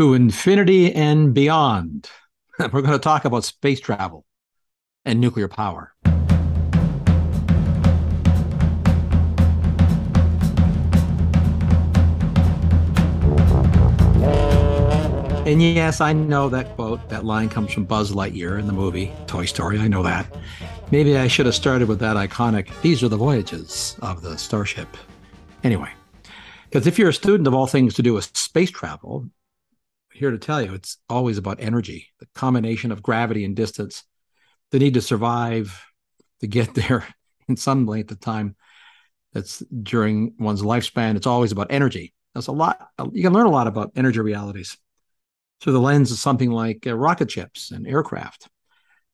to infinity and beyond. We're going to talk about space travel and nuclear power. And yes, I know that quote, that line comes from Buzz Lightyear in the movie Toy Story. I know that. Maybe I should have started with that iconic, these are the voyages of the starship. Anyway, because if you're a student of all things to do with space travel, here to tell you it's always about energy, the combination of gravity and distance, the need to survive, to get there in some length of time that's during one's lifespan. It's always about energy. That's a lot. You can learn a lot about energy realities through the lens of something like uh, rocket ships and aircraft.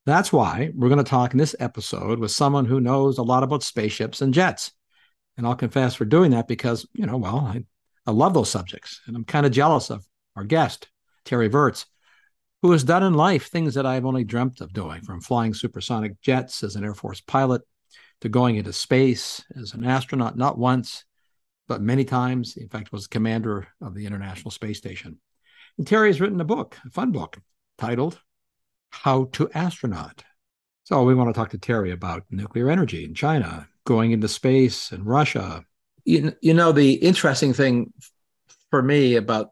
That's why we're going to talk in this episode with someone who knows a lot about spaceships and jets. And I'll confess for doing that because, you know, well, I, I love those subjects and I'm kind of jealous of our guest, Terry Virts, who has done in life things that I've only dreamt of doing, from flying supersonic jets as an Air Force pilot to going into space as an astronaut, not once, but many times. In fact, was commander of the International Space Station. And Terry has written a book, a fun book, titled How to Astronaut. So we want to talk to Terry about nuclear energy in China, going into space in Russia. You, you know, the interesting thing for me about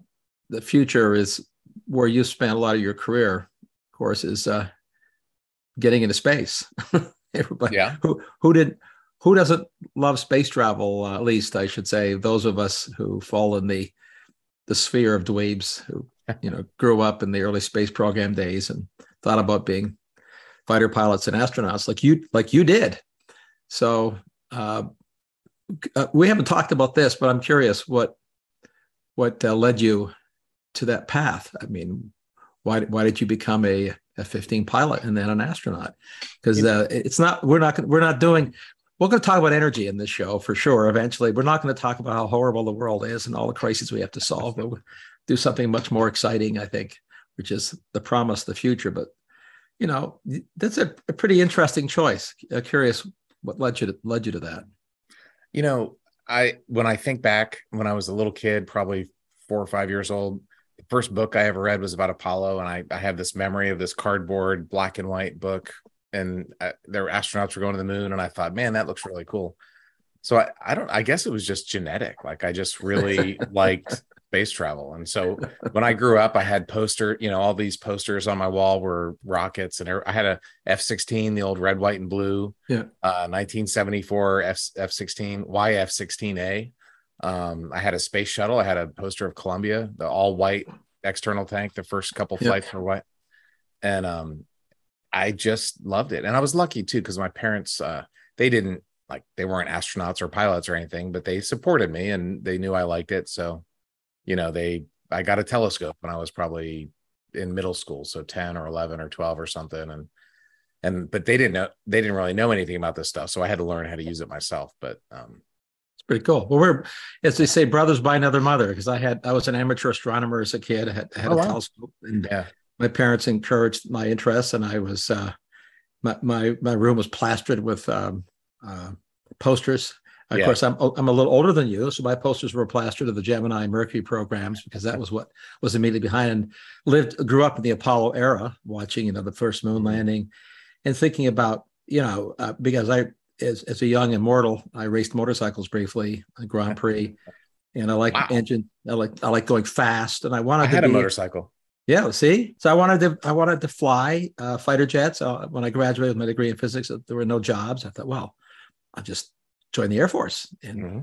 the future is where you spent a lot of your career, of course, is uh, getting into space. Everybody, yeah. who who did who doesn't love space travel? Uh, at least I should say, those of us who fall in the the sphere of dweebs who you know grew up in the early space program days and thought about being fighter pilots and astronauts like you like you did. So uh, uh, we haven't talked about this, but I'm curious what what uh, led you to that path. I mean, why why did you become a a 15 pilot and then an astronaut? Because uh, it's not we're not we're not doing. We're going to talk about energy in this show for sure. Eventually, we're not going to talk about how horrible the world is and all the crises we have to solve, but we'll do something much more exciting, I think, which is the promise of the future. But you know, that's a, a pretty interesting choice. I'm curious what led you to led you to that. You know, I when I think back when I was a little kid, probably four or five years old, the first book I ever read was about Apollo, and I, I have this memory of this cardboard black and white book, and I, uh, there astronauts were going to the moon, and I thought, man, that looks really cool. So I, I don't, I guess it was just genetic. Like I just really liked space travel, and so when I grew up, I had poster, you know, all these posters on my wall were rockets, and I had a F sixteen, the old red, white, and blue, yeah, uh, nineteen seventy four F F sixteen YF sixteen A um, I had a space shuttle. I had a poster of Columbia, the all white external tank. The first couple flights yep. were white, and um, I just loved it. And I was lucky too because my parents, uh, they didn't like they weren't astronauts or pilots or anything, but they supported me and they knew I liked it. So, you know, they I got a telescope when I was probably in middle school, so ten or eleven or twelve or something, and and but they didn't know they didn't really know anything about this stuff, so I had to learn how to use it myself. But um, pretty cool. Well, we're as they say, brothers by another mother. Because I had I was an amateur astronomer as a kid. I had, I had oh, a wow. telescope, and yeah. my parents encouraged my interest, and I was uh, my my my room was plastered with um, uh, posters. Of yeah. course, I'm I'm a little older than you, so my posters were plastered of the Gemini Mercury programs because that was what was immediately behind. And lived grew up in the Apollo era, watching you know the first moon mm-hmm. landing, and thinking about you know uh, because I as, as a young immortal, I raced motorcycles briefly, a Grand Prix, and I like wow. engine. I like I like going fast, and I wanted. I had to a motorcycle. Yeah, see, so I wanted to I wanted to fly uh, fighter jets. Uh, when I graduated with my degree in physics, uh, there were no jobs. I thought, well, I'll just join the Air Force. And mm-hmm.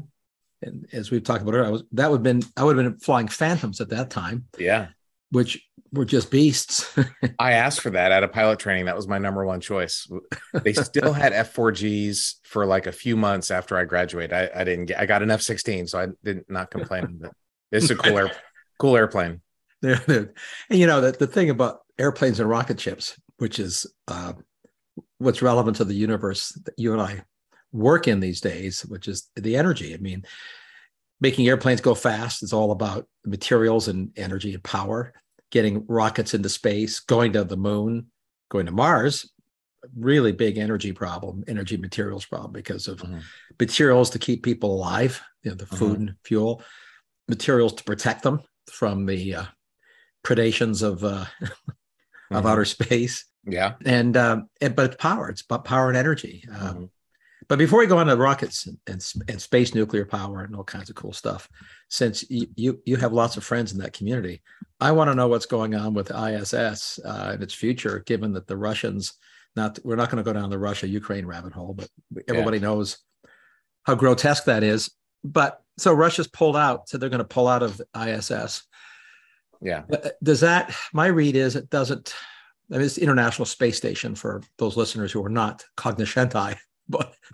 and as we've talked about earlier, I was that would have been I would have been flying Phantoms at that time. Yeah, which were just beasts. I asked for that at a pilot training. That was my number one choice. They still had F4Gs for like a few months after I graduated. I, I didn't get, I got an F16, so I did not complain. But it's a cool air, cool airplane. And you know the, the thing about airplanes and rocket ships, which is uh, what's relevant to the universe that you and I work in these days, which is the energy. I mean, making airplanes go fast is all about materials and energy and power getting rockets into space, going to the moon, going to Mars, really big energy problem, energy materials problem because of mm-hmm. materials to keep people alive, you know, the food mm-hmm. and fuel, materials to protect them from the uh, predations of uh, of Mhm. outer space. Yeah. And um, and, but it's power. It's about power and energy. Um, Mhm. But before we go on to rockets and, and, and space nuclear power and all kinds of cool stuff, since you, you, you have lots of friends in that community, I want to know what's going on with ISS uh, and its future, given that the Russians, not we're not going to go down the Russia Ukraine rabbit hole, but everybody knows how grotesque that is. But so Russia's pulled out, so they're going to pull out of ISS. Yeah. Uh, Does that, my read is it doesn't, I mean, it's the International Space Station for those listeners who are not cognoscenti,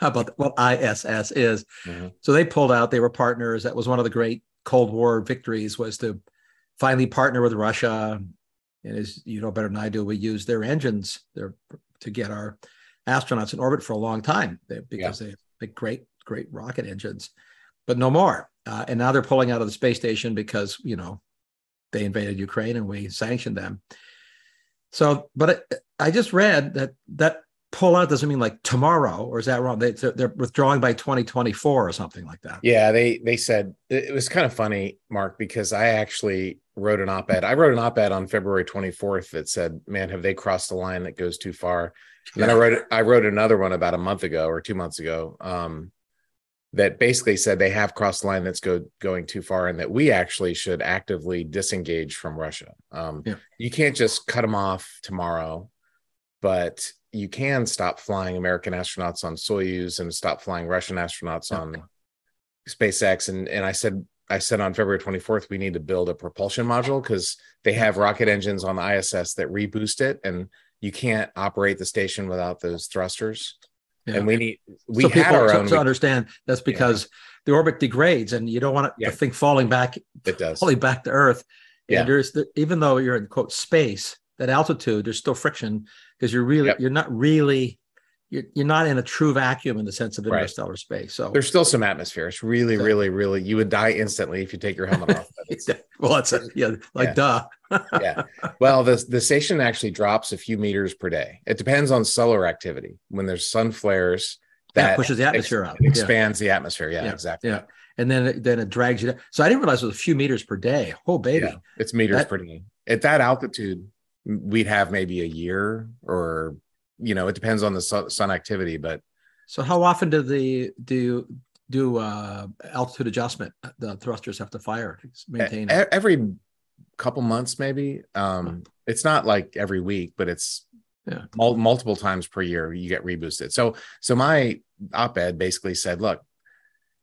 about what ISS is. Mhm. So they pulled out, they were partners. That was one of the great Cold War victories was to finally partner with Russia. And as you know better than I do, we used their engines there to get our astronauts in orbit for a long time because they have great, great rocket engines, but no more. Uh, and now they're pulling out of the space station because, you know, they invaded Ukraine and we sanctioned them. So, but it, I just read that that pull out doesn't mean like tomorrow, or is that wrong? They, they're, withdrawing by 2024 or something like that. Yeah, they they said it it was kind of funny, Mark, because I actually wrote an op-ed. I wrote an op-ed on February 24th that said, "Man, have they crossed the line that goes too far?" And then I wrote I wrote another one about a month ago or two months ago um, that basically said they have crossed the line that's go going too far, and that we actually should actively disengage from Russia. Um, Yeah. You can't just cut them off tomorrow, but you can stop flying American astronauts on Soyuz and stop flying Russian astronauts Yeah. on SpaceX. And and I said I said on February 24th we need to build a propulsion module because they have rocket engines on the ISS that reboost it, and you can't operate the station without those thrusters. Yeah. And we need we so had people our to, own. to understand that's because the orbit degrades and you don't want Yeah. the thing falling back, it does. falling back to Earth. Yeah. And there's the, even though you're in quote space, that altitude, there's still friction because you're really Yep. you're not really you're, you're not in a true vacuum in the sense of Right. interstellar space. So There's still some atmosphere. It's really, really, really. You would die instantly if you take your helmet off. well, that's a, yeah, like Yeah. duh. yeah. Well, the the station actually drops a few meters per day. It depends on solar activity. When there's sun flares, Yeah, that pushes the atmosphere out. it Yeah. expands the atmosphere. Yeah, Yeah. exactly. Yeah. And then it, then it drags you down. So I didn't realize it was a few meters per day. Oh baby. Yeah, it's meters That- per day. At that altitude, we'd have maybe a year, or you know, it depends on the sun, sun activity. But So how often do the do you do uh, altitude adjustment? The thrusters have to fire to maintain. it? every couple months, maybe. Um, it's not like every week, but it's Yeah. mul- multiple times per year you get reboosted. So, so my op-ed basically said, look,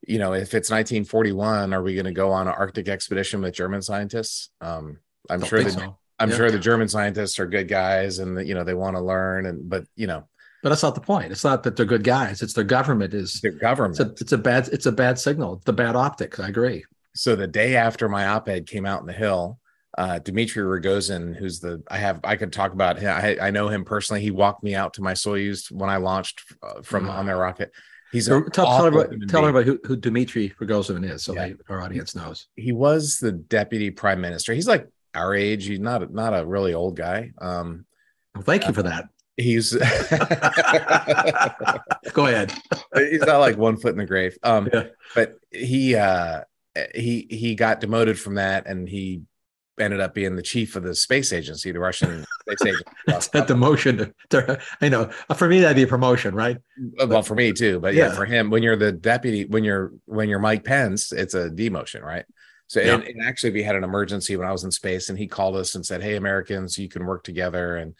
you know, if it's 1941, are we going to go on an Arctic expedition with German scientists? Um, I'm Don't sure they so. I'm sure the German scientists are good guys, and that, you know they want to learn, and but you know But that's not the point. It's not that they're good guys. It's their government is. their government. It's a, it's a bad. It's a bad signal. It's the bad optics. I agree. so the day after my op-ed came out in the hill uh Dmitry Rogozin who's the I have I could talk about him I, I know him personally he walked me out to my Soyuz when I launched uh, from on their rocket he's tell, tell everybody, tell everybody who, who Dmitry Rogozin is, so Yeah. they, our audience knows. he was the deputy prime minister he's like our age he's not not a really old guy um Well, thank you for that. he's Go ahead. he's not like one foot in the grave um Yeah. but he uh he he got demoted from that and he ended up being the chief of the space agency the russian space agency It's a demotion. To, know. For me, that'd be a promotion, right? well for me too but yeah, Yeah. for him when you're the deputy when you're when you're mike pence it's a demotion right so Yeah. and, and actually we had an emergency when i was in space and he called us and said hey americans you can work together and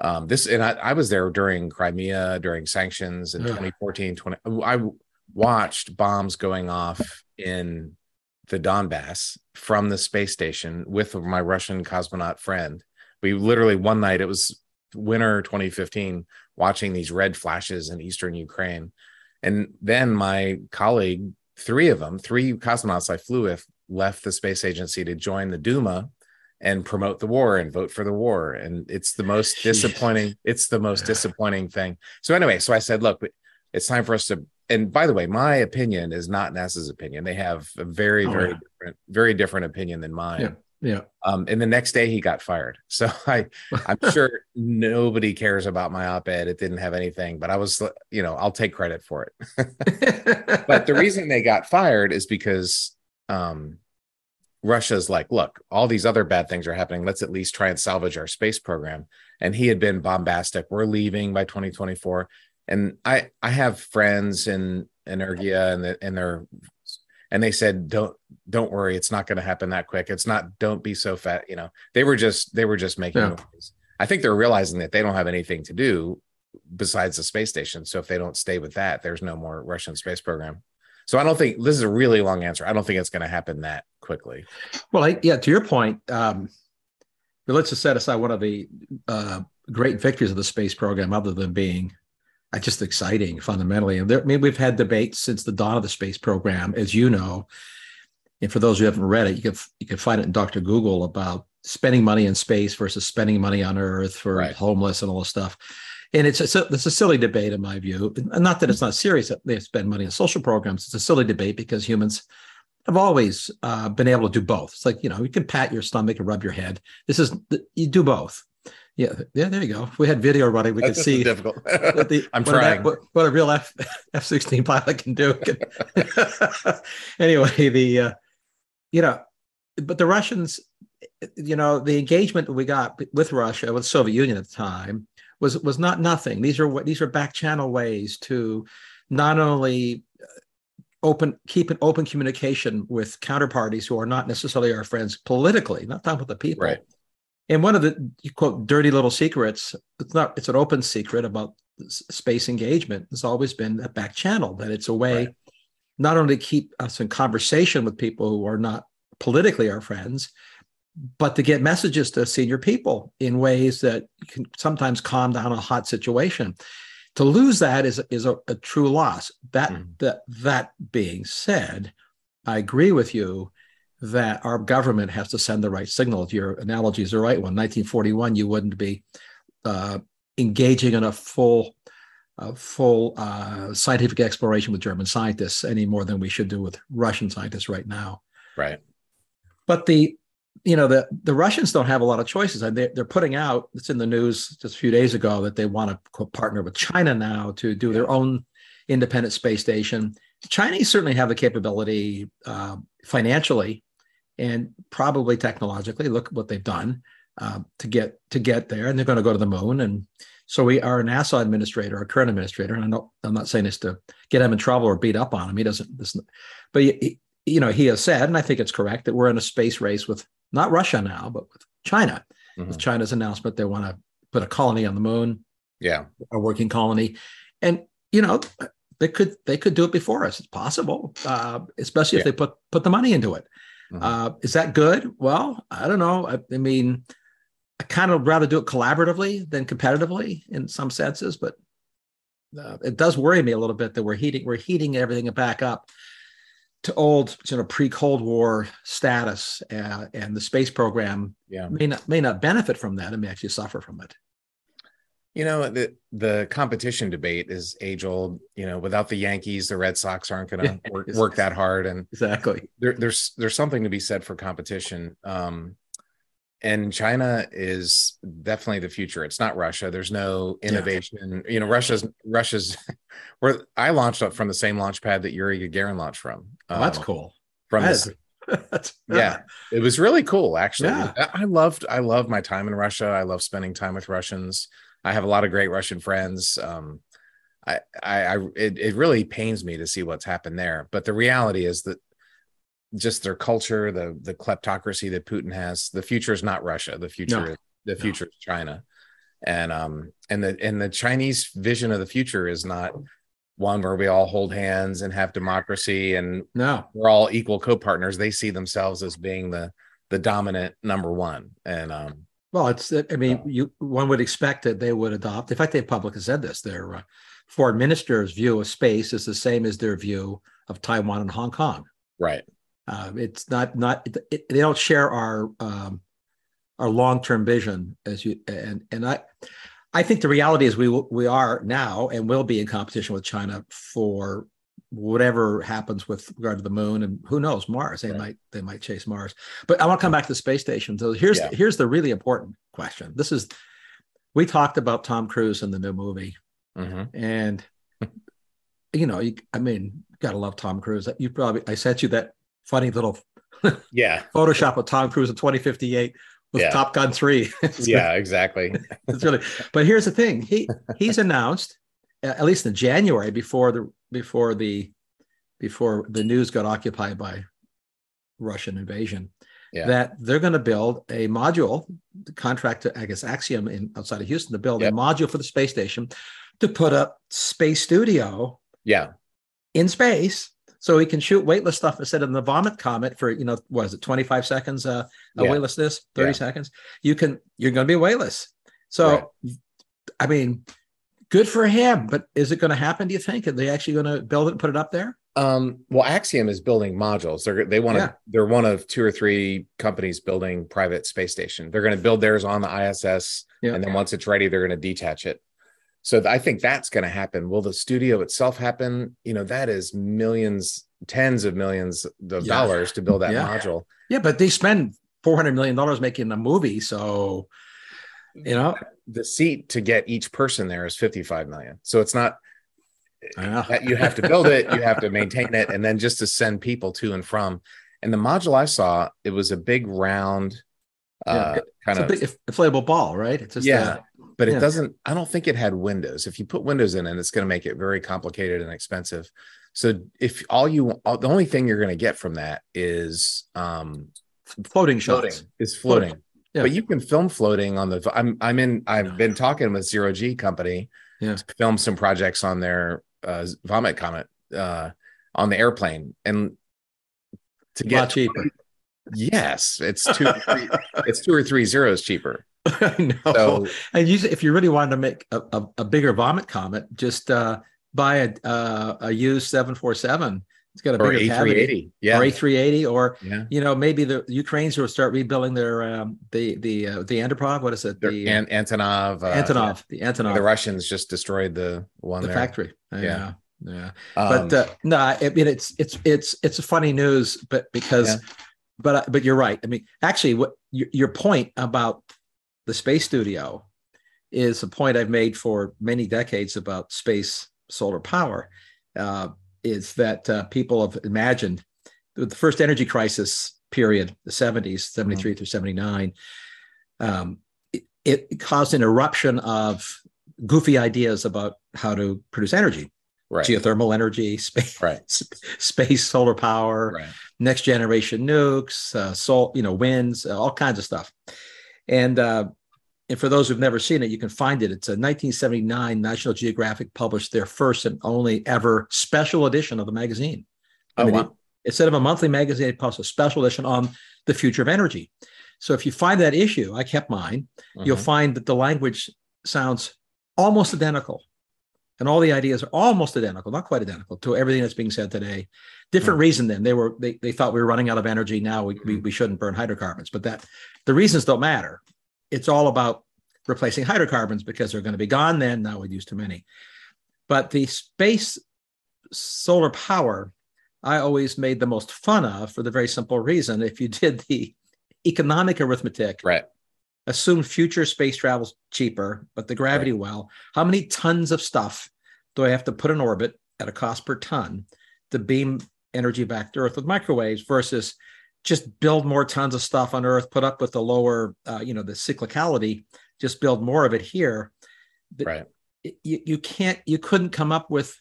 um this and i, I was there during crimea during sanctions in Yeah. 2014 20 i watched bombs going off in the donbass from the space station with my russian cosmonaut friend we literally one night it was winter 2015 watching these red flashes in eastern Ukraine. And then my colleague, three of them, three cosmonauts I flew with, left the space agency to join the Duma and promote the war and vote for the war. And it's the most disappointing, it's the most disappointing thing. So, anyway, so I said, look, it's time for us to. And by the way, my opinion is not NASA's opinion. They have a very, Oh, very yeah. different, very different opinion than mine. Yeah. Yeah. Um, and the next day he got fired. So I, I'm sure nobody cares about my op-ed. It didn't have anything, but I was, you know, I'll take credit for it. But the reason they got fired is because um, Russia's like, look, all these other bad things are happening. Let's at least try and salvage our space program. And he had been bombastic. We're leaving by 2024. And I I have friends in Energia and the, and they're and they said don't don't worry it's not going to happen that quick it's not don't be so fat you know they were just they were just making yeah. noise i think they're realizing that they don't have anything to do besides the space station so if they don't stay with that there's no more russian space program so i don't think this is a really long answer i don't think it's going to happen that quickly well I, yeah to your point um but let's just set aside one of the uh, great victories of the space program other than being uh, just exciting fundamentally. And there, I mean, we've had debates since the dawn of the space program, as you know. And for those who haven't read it, you can you can find it in Dr. Google about spending money in space versus spending money on Earth for right. homeless and all this stuff. And it's a, it's a silly debate in my view. Not that it's not serious that they spend money on social programs. It's a silly debate because humans have always uh, been able to do both. It's like you know you can pat your stomach and rub your head. This is you do both. Yeah, yeah, there you go. If we had video running, we could see difficult. the, I'm what trying. what, what, a real F F sixteen pilot can do. anyway, the uh, you know, but the Russians, you know, the engagement that we got with Russia, with the Soviet Union at the time, was was not nothing. These are these are back channel ways to not only uh, open keep an open communication with counterparties who are not necessarily our friends politically, not talking with the people. Right and one of the quote dirty little secrets, it's not it's an open secret about space engagement. Has always been a back channel that it's a way right. not only to keep us in conversation with people who are not politically our friends, but to get messages to senior people in ways that can sometimes calm down a hot situation. To lose that is is a, a true loss. That mm. that that being said, I agree with you that our government has to send the right signal. If your analogy is the right one, 1941, you wouldn't be uh, engaging in a full, uh, full uh, scientific exploration with German scientists any more than we should do with Russian scientists right now. Right. But the, you know, the the Russians don't have a lot of choices, and they, they're putting out. It's in the news just a few days ago that they want to partner with China now to do their own independent space station. The Chinese certainly have the capability uh, financially and probably technologically look what they've done uh, to get to get there and they're going to go to the moon and so we our nasa administrator our current administrator and i know i'm not saying this to get him in trouble or beat up on him he doesn't this, but he, you know he has said and i think it's correct that we're in a space race with not russia now but with china mm-hmm. with china's announcement they want to put a colony on the moon yeah a working colony and you know they could they could do it before us it's possible uh, especially yeah. if they put put the money into it Mm-hmm. Uh, is that good? Well, I don't know. I, I, mean, I kind of rather do it collaboratively than competitively in some senses, but uh, it does worry me a little bit that we're heating we're heating everything back up to old you know pre-cold war status uh, and the space program yeah. may not may not benefit from that and may actually suffer from it you know, the the competition debate is age old. You know, without the Yankees, the Red Sox aren't going to work, work, that hard. And exactly, there, there's there's something to be said for competition. Um, and China is definitely the future. It's not Russia. There's no innovation. Yeah. You know, Russia's Russia's where I launched up from the same launch pad that Yuri Gagarin launched from. Oh, that's um, cool. From that this, is, yeah, it was really cool. Actually, yeah. I loved I loved my time in Russia. I love spending time with Russians. I have a lot of great Russian friends. Um, I, I, I it, it really pains me to see what's happened there. But the reality is that just their culture, the the kleptocracy that Putin has, the future is not Russia. The future, no. is, the future no. is China, and um and the and the Chinese vision of the future is not one where we all hold hands and have democracy and no we're all equal co-partners. They see themselves as being the the dominant number one, and um well, it's I mean, you one would expect that they would adopt. In fact, they publicly said this. Their uh, foreign minister's view of space is the same as their view of Taiwan and Hong Kong. Right. Uh, it's not not it, they don't share our um, our long term vision as you and and I I think the reality is we we are now and will be in competition with China for whatever happens with regard to the moon and who knows Mars they right. might they might chase Mars but I want to come back to the space station so here's yeah. here's the really important question this is we talked about Tom Cruise in the new movie mm-hmm. and you know you, I mean you gotta love Tom Cruise you probably I sent you that funny little yeah. Photoshop with Tom Cruise in 2058 with Yeah. Top Gun 3. It's Yeah, exactly. it's really but here's the thing he he's announced at least in january before the before the before the news got occupied by russian invasion Yeah. that they're going to build a module the contract to i guess axiom in outside of houston to build Yep. a module for the space station to put up space studio Yeah. in space so he can shoot weightless stuff instead of the vomit comet for you know what is it 25 seconds uh, Yeah. weightlessness 30 Yeah. seconds you can you're going to be weightless so i mean good for him but is it going to happen do you think are they actually going to build it and put it up there Um, well, Axiom is building modules. They're they want to. Yeah. They're one of two or three companies building private space station. They're going to build theirs on the ISS, Yeah. and then once it's ready, they're going to detach it. So I think that's going to happen. Will the studio itself happen? You know, that is millions, tens of millions of Yeah. dollars to build that Yeah. module. yeah but they spend 400 million dollars making a movie so you know The seat to get each person there is fifty-five million. So it's not yeah. that you have to build it, you have to maintain it, and then just to send people to and from. And the module I saw, it was a big round, uh, kind a of big inflatable ball right it's just yeah, uh, but it yeah. doesn't. I don't think it had windows. If you put windows in it, it's going to make it very complicated and expensive. So if all you, all, the only thing you're going to get from that is um, floating floating, shots is floating. Yeah. But you can film floating on the. I'm I'm in. I've been talking with Zero G Company Yeah. to film some projects on their uh, Vomit Comet uh, on the airplane, and to get cheaper yes, it's two or three, it's two or three zeros cheaper. I know. So and you, if you really wanted to make a, a, a bigger vomit comet, just uh, buy a uh, a used seven four seven. It's got a or bigger A cavity, three eighty, yeah, or A three eighty, or yeah. you know maybe the Ukrainians will start rebuilding their um, the the uh, the Antonov. What is it? The An- Antonov, uh, Antonov. The Antonov. The Russians just destroyed the one the there. factory. Yeah. Yeah. Yeah. Um, But uh, no, I mean it's it's it's it's a funny news, but because, Yeah. but but you're right. I mean, actually, what your, your point about the space studio is a point I've made for many decades about space solar power. Uh, is that uh, people have imagined the first energy crisis period, the 70s, 73 through 79, um, it, it caused an eruption of goofy ideas about how to produce energy right, geothermal energy, space, right, space solar power, right. next generation nukes, uh, sol, you know, winds, uh, all kinds of stuff. And uh, and for those who've never seen it, you can find it. It's a 1979 National Geographic published their first and only ever special edition of the magazine. I Oh, mean, wow. it- instead of a monthly magazine, it published a special edition on the future of energy. So if you find that issue, I kept mine you'll Mhm. find that the language sounds almost identical. And all the ideas are almost identical, not quite identical to everything that's being said today. Different Hmm. reason then. They were they, they thought we were running out of energy. Now we, we, Hmm. we shouldn't burn hydrocarbons. But that the reasons don't matter. It's all about replacing hydrocarbons because they're going to be gone then. Now we'd use too many. But the space solar power, I always made the most fun of for the very simple reason. If you did the economic arithmetic, right, assume future space travel's cheaper, but the gravity well, how many tons of stuff do I have to put in orbit at a cost per ton to beam energy back to Earth with microwaves versus just build more tons of stuff on Earth, put up with the lower, uh, you know, the cyclicality, just build more of it here. The- right. You, you can't, you couldn't come up with,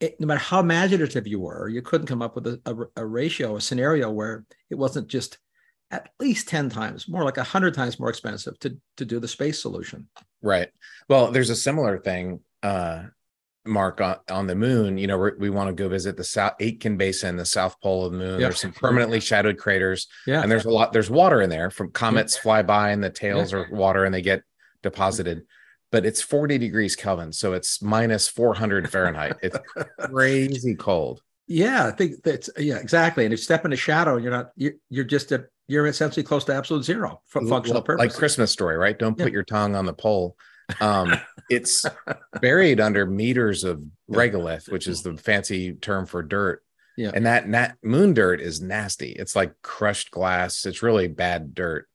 it, no matter how imaginative you were, you couldn't come up with a, a, a ratio, a scenario where it wasn't just at least 10 times, more like 100 times more expensive to, to do the space solution. Right. Well, there's a similar thing, uh, Mark, on, on the moon. You know, we're, we want to go visit the South Aitken Basin, the South Pole of the moon. Yeah. There's some permanently shadowed craters, Yeah. and there's a lot. There's water in there from comets fly by, and the tails are water, and they get deposited. But it's 40 degrees Kelvin, so it's minus 400 Fahrenheit. It's crazy cold. yeah. I think that's, yeah, exactly. And if you step in a shadow, you're not, you're, you're just a, you're essentially close to absolute zero for functional Well, purposes. like Christmas story, right? Don't put Yeah. your tongue on the pole. Um, it's buried under meters of regolith, which is the fancy term for dirt. Yeah. And that nat- moon dirt is nasty. It's like crushed glass. It's really bad dirt.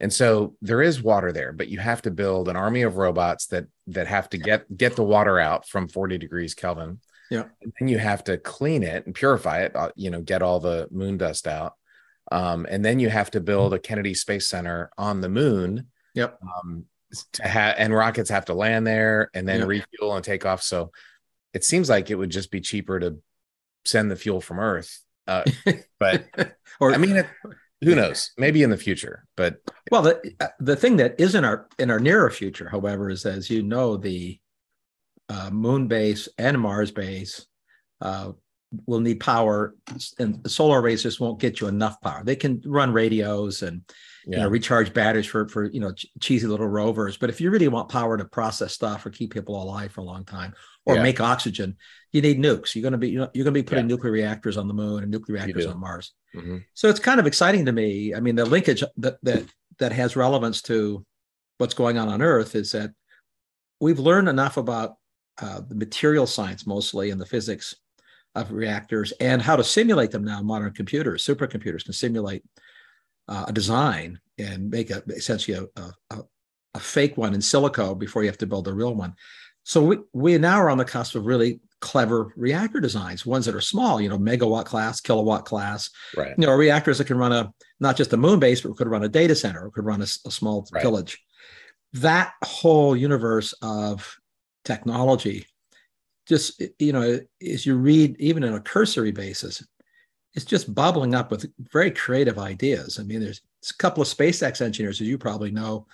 And so there is water there, but you have to build an army of robots that that have to get get the water out from 40 degrees Kelvin. Yeah. And then you have to clean it and purify it, uh, you know, get all the moon dust out. Um, and then you have to build a Kennedy Space Center on the moon. Yep. Um, to have and rockets have to land there and then Yep. refuel and take off. So it seems like it would just be cheaper to send the fuel from Earth. Uh, but or I mean, it, who knows? Maybe in the future. But Well, the uh, the thing that is in our in our nearer future, however, is as you know, the uh, moon base and Mars base uh, will need power, and solar arrays just won't get you enough power. They can run radios and you know recharge batteries for for you know ch- cheesy little rovers, but if you really want power to process stuff or keep people alive for a long time or Yeah. make oxygen, you need nukes. You're going to be you know, you're going to be putting Yeah. nuclear reactors on the moon and nuclear reactors on Mars. Mhm. So it's kind of exciting to me. I mean, the linkage that that that has relevance to what's going on on Earth is that we've learned enough about uh, the material science, mostly, and the physics of reactors, and how to simulate them now. Modern computers, supercomputers, can simulate uh, a design and make a essentially a, a, a, a fake one in silico before you have to build a real one. So we we now are on the cusp of really clever reactor designs, ones that are small, you know, megawatt class, kilowatt class, right. you know, reactors that can run a not just a moon base, but could run a data center, or could run a small Right. village. That whole universe of technology, just you know, as you read, even on a cursory basis, it's just bubbling up with very creative ideas. I mean, there's a couple of SpaceX engineers, as you probably know,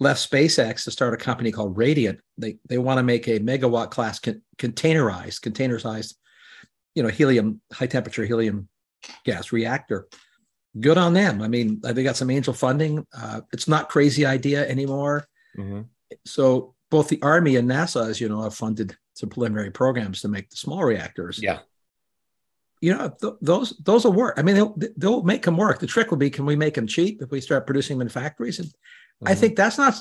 left SpaceX to start a company called Radiant. They they want to make a megawatt class con- containerized, container sized, you know, helium, high temperature helium gas reactor. Good on them. I mean, they got some angel funding. Uh, it's not crazy idea anymore. Mhm. So both the Army and NASA, as you know, have funded some preliminary programs to make the small reactors. Yeah. You know, th- those those will work. I mean, they'll they'll make them work. The trick will be, can we make them cheap if we start producing them in factories? And I Mhm. think that's not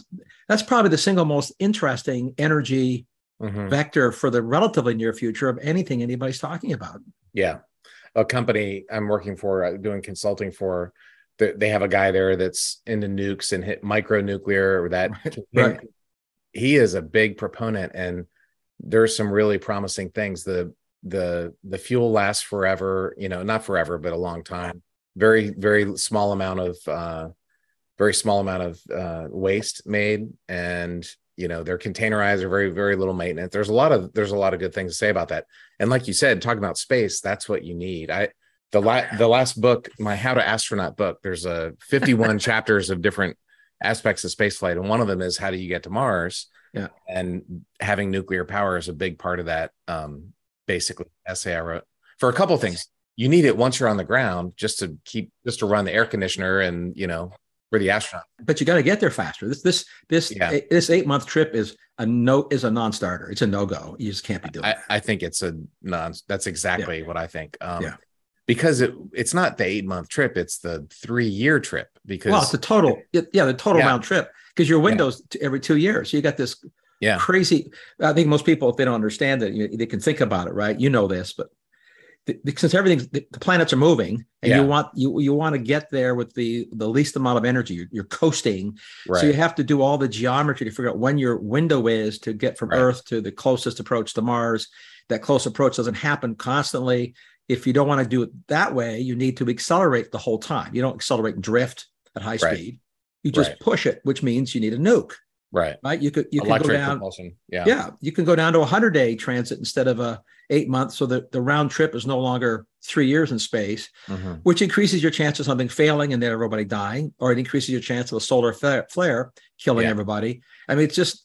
that's probably the single most interesting energy Mhm. vector for the relatively near future of anything anybody's talking about. Yeah. A company I'm working for, uh, doing consulting for, they have a guy there that's into nukes and hit micro nuclear or that. Right. He is a big proponent and there's some really promising things. The the the fuel lasts forever, you know, not forever, but a long time. Very, very small amount of uh very small amount of uh waste made. And you know they're containerized or very very little maintenance. There's a lot of there's a lot of good things to say about that. And like you said talking about space that's what you need. I the last the last book my how to astronaut book there's a 51 chapters of different aspects of spaceflight and one of them is how do you get to mars? Yeah. and having nuclear power is a big part of that um basically essay i wrote for a couple things you need it once you're on the ground just to keep just to run the air conditioner and you know for the astronaut But you got to get there faster. This this this Yeah. this eight month trip is a no is a non starter. It's a no go. You just can't be doing. I, it. I think it's a non. That's exactly what I think. Um, Yeah. Because it it's not the eight month trip; it's the three year trip. Because well, it's the total. it- yeah, the total Yeah. round trip because your windows every two years. So you got this yeah, crazy. I think most people, if they don't understand it, you, they can think about it, right? You know this, but the, since everything's the, the planets are moving, and Yeah. you want you you want to get there with the the least amount of energy. You're, you're coasting, right. so you have to do all the geometry to figure out when your window is to get from Right. Earth to the closest approach to Mars. That close approach doesn't happen constantly. If you don't want to do it that way, you need to accelerate the whole time. You don't accelerate and drift at high Right. speed. You just push it, which means you need a nuke, right. right? You could you could Electric go down. propulsion. Yeah. Yeah, you can go down to a hundred day transit instead of a eight months, so that the round trip is no longer three years in space, Mhm. which increases your chance of something failing and then everybody dying, or it increases your chance of a solar flare, flare killing Yeah. everybody. I mean, it's just.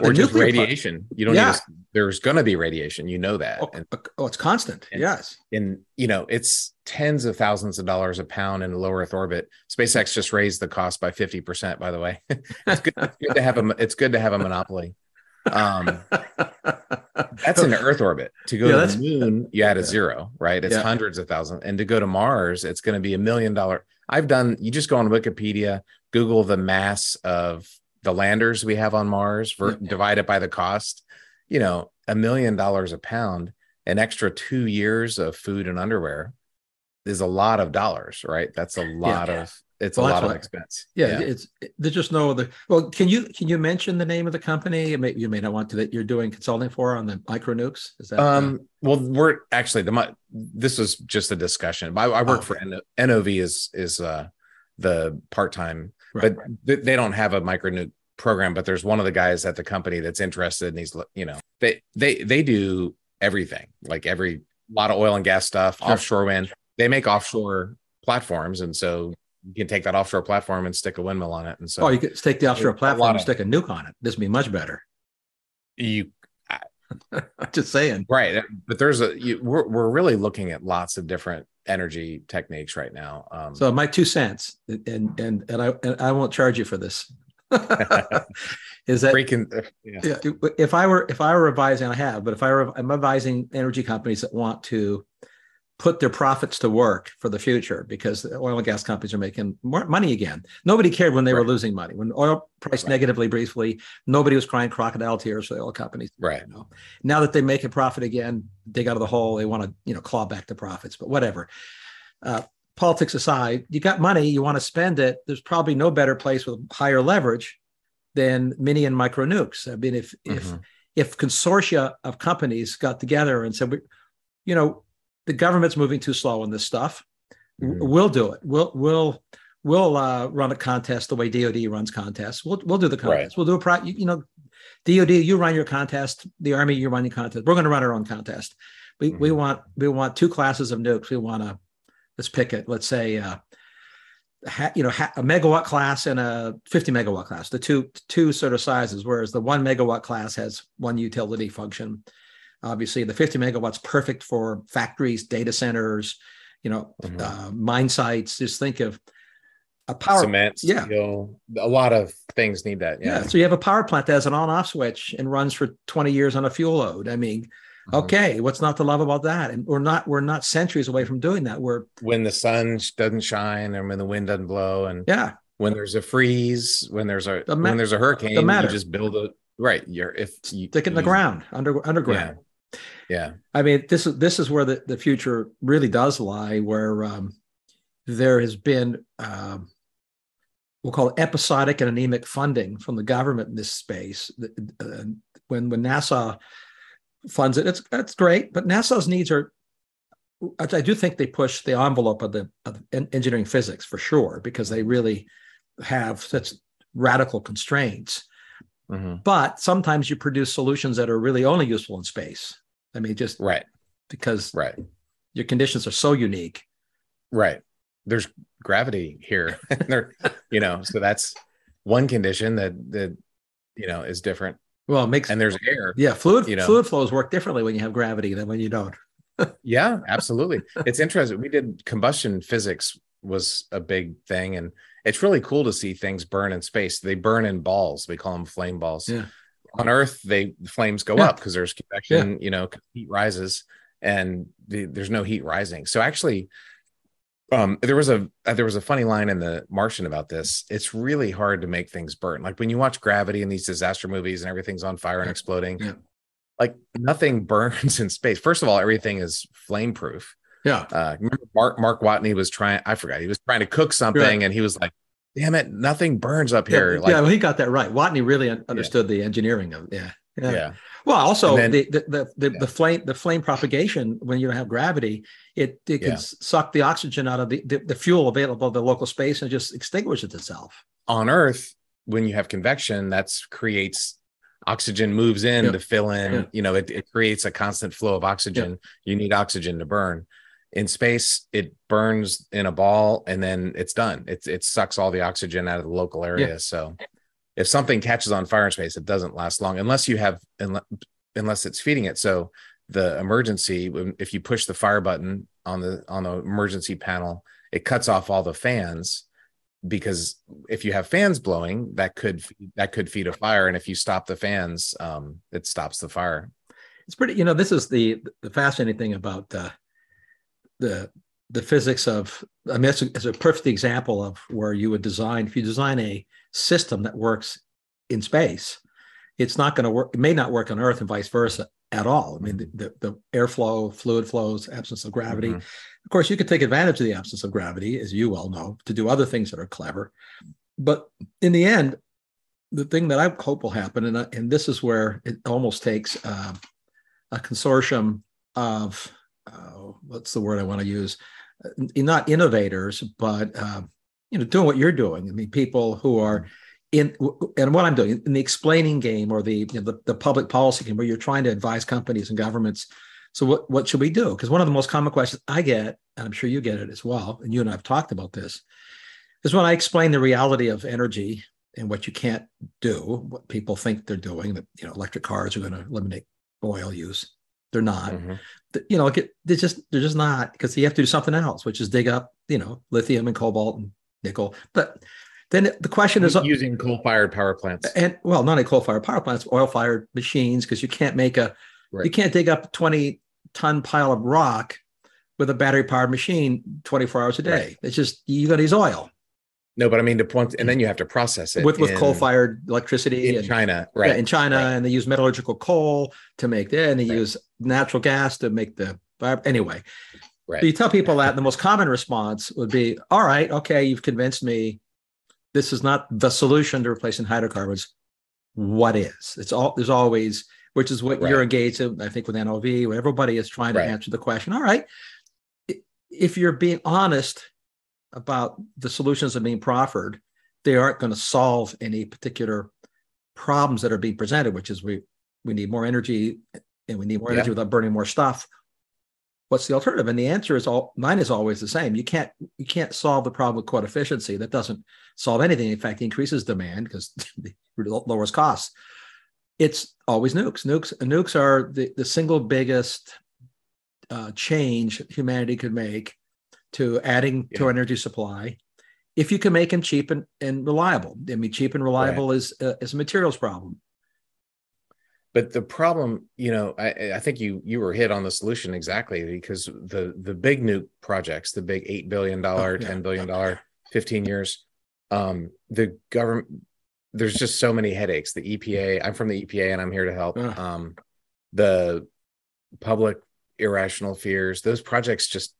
But Or the just part- radiation. You don't Yeah. need. To, there's going to be radiation. You know that. oh, And, oh, it's constant. And- yes. and you know it's tens of thousands of dollars a pound in low Earth orbit. SpaceX just raised the cost by fifty percent. By the way, it's good, it's good to have a. It's good to have a monopoly. Um, That's in Earth orbit. To go Yeah, to the moon, you add a zero, right? It's Yeah. hundreds of thousands. And to go to Mars, it's going to be a million dollar. I've done, you just go on Wikipedia, Google the mass of the landers we have on Mars, ver- Yeah. divide it by the cost, you know, a million dollars a pound, an extra two years of food and underwear is a lot of dollars, right? That's a lot of it's Well, a lot of expense. Yeah, it's there's just no other. Well, can you can you mention the name of the company? You may, you may not want to that you're doing consulting for on the micro nukes. Is that uh, Um, well, we're actually the this was just a discussion. I, I work Oh, for N- NOV is is uh the part time, right, but th- they don't have a micro nuke program. But there's one of the guys at the company that's interested, and he's you know they they they do everything like every lot of oil and gas stuff, Sure. offshore wind. They make offshore platforms, and so you can take that offshore platform and stick a windmill on it, and so oh, you could take the offshore platform and of- stick a nuke on it. This would be much better. you I, just saying. right but there's a you, we're, we're really looking at lots of different energy techniques right now um So my two cents, and and and I and I won't charge you for this. is that freaking yeah. yeah, if I were if I were advising, I have, but if I were I'm advising energy companies that want to put their profits to work for the future because the oil and gas companies are making more money again. Nobody cared when they were losing money. When oil priced Right. negatively briefly, nobody was crying crocodile tears for the oil companies. right You know, now that they make a profit again, dig out of the hole, they want to you know claw back the profits. But whatever. Uh, politics aside, you got money, you want to spend it. There's probably no better place with higher leverage than mini and micro nukes. I mean, if if Mhm. if consortia of companies got together and said, we, you know, the government's moving too slow on this stuff, Mhm. we'll do it. We'll we'll we'll uh, run a contest the way DoD runs contests. We'll we'll do the Right. contest. We'll do a pro. You, you know, DoD, you run your contest. The Army, you run your contest. We're going to run our own contest. We we Mhm. want we want two classes of nukes. We want to let's pick it. Let's say. Uh, ha, you know, ha, a megawatt class and a 50 megawatt class, the two two sort of sizes. Whereas the one megawatt class has one utility function. Obviously, the 50 megawatts perfect for factories, data centers, you know, Mhm. uh, mine sites. Just think of a power. cement yeah. steel a lot of things need that yeah. yeah, So you have a power plant that has an on-off switch and runs for 20 years on a fuel load. I mean, Mhm. okay, what's not to love about that? And we're not we're not centuries away from doing that. We're when the sun doesn't shine and when the wind doesn't blow and yeah, when there's a freeze when there's a The ma- when there's a hurricane you just build a right you're if you stick it in the you- ground under underground. yeah Yeah i mean, this is this is where the, the future really does lie, where um, there has been um, we'll call it episodic and anemic funding from the government in this space. Uh, when when NASA funds it, it's that's great, but NASA's needs are. I do think they push the envelope of the of engineering physics for sure because they really have such radical constraints. Mhm. But sometimes you produce solutions that are really only useful in space. I mean, just right. because right. your conditions are so unique. right. There's gravity here. There you know so that's one condition that that you know is different. Well, it makes and there's air yeah, fluid you know. fluid flows work differently when you have gravity than when you don't. yeah absolutely. It's interesting. We did combustion physics was a big thing and it's really cool to see things burn in space. They burn in balls. We call them flame balls. Yeah. On earth they the flames go Yeah. up because there's convection you know heat rises and the, there's no heat rising so actually um there was a uh, there was a funny line in the martian about this it's really hard to make things burn like when you watch gravity and these disaster movies and everything's on fire and exploding Yeah. like nothing burns in space first of all everything is flame proof Yeah. uh remember mark mark watney was trying i forgot he was trying to cook something Right. and he was like damn it nothing burns up here yeah, like yeah, well, he got that right. Watney really un- understood the engineering of yeah. yeah, Yeah. Well, also And the the the, the, Yeah. the flame the flame propagation when you don't have gravity, it it can Yeah. suck the oxygen out of the, the, the fuel available in the local space and just extinguishes itself. on earth when you have convection that's creates oxygen moves in Yeah. to fill in Yeah. you know it, it creates a constant flow of oxygen you need oxygen to burn in space it burns in a ball and then it's done. It, it sucks all the oxygen out of the local area. So if something catches on fire in space it doesn't last long unless you have unless, unless it's feeding it. So the emergency if you push the fire button on the on the emergency panel it cuts off all the fans because if you have fans blowing that could that could feed a fire. And if you stop the fans um it stops the fire. It's pretty. You know, this is the the fascinating thing about uh, the the physics of. I mean, it's a, it's a perfect example of where you would design if you design a system that works in space, it's not going to work. It may not work on Earth and vice versa at all. I mean, the, the, the airflow, fluid flows, absence of gravity. Mm-hmm. Of course, you could take advantage of the absence of gravity, as you well know, to do other things that are clever. But in the end, the thing that I hope will happen, and, and this is where it almost takes uh, a consortium of uh, what's the word I want to use? Uh, not innovators, but uh, you know, doing what you're doing. I mean, people who are in and what I'm doing in the explaining game or the, you know, the the public policy game, where you're trying to advise companies and governments. So what what should we do? Because one of the most common questions I get, and I'm sure you get it as well, and you and I've talked about this, is when I explain the reality of energy and what you can't do, what people think they're doing, that you know, electric cars are going to eliminate oil use. They're not. Mm-hmm. You know, they're just they're just not because you have to do something else, which is dig up, you know, lithium and cobalt and nickel. But then the question is using coal-fired power plants, and well, not only coal-fired power plants, oil-fired machines, because you can't make a right. you can't dig up a twenty-ton pile of rock with a battery-powered machine twenty-four hours a day. Right. It's just you got to use oil. No, but I mean to point, and then mm. you have to process it with with coal fired electricity in and, China, right? Yeah, in China, right. and they use metallurgical coal to make that, and they right. use natural gas to make the anyway. Right. So you tell people that the most common response would be, "All right, okay, you've convinced me. This is not the solution to replacing hydrocarbons. What is? It's all there's always, which is what right. you're engaged in. I think with NOV, where everybody is trying to answer the question. All right, if you're being honest about the solutions that are being proffered, they aren't going to solve any particular problems that are being presented, which is we we need more energy and we need more energy without burning more stuff. What's the alternative? And the answer is all mine is always the same. You can't you can't solve the problem with quote efficiency. That doesn't solve anything. In fact, increases demand because it lowers costs. It's always nukes. Nukes nukes are the, the single biggest uh, change humanity could make to adding yeah. to our energy supply if you can make them cheap and, and reliable. I mean, cheap and reliable right. is uh, is a materials problem. But the problem, you know, I, I think you you were hit on the solution exactly because the the big nuke projects, the big eight billion dollar, oh, yeah. ten billion dollar, fifteen years, um, the government. There's just so many headaches. The EPA. I'm from the EPA, and I'm here to help. Uh. Um, the public irrational fears. Those projects just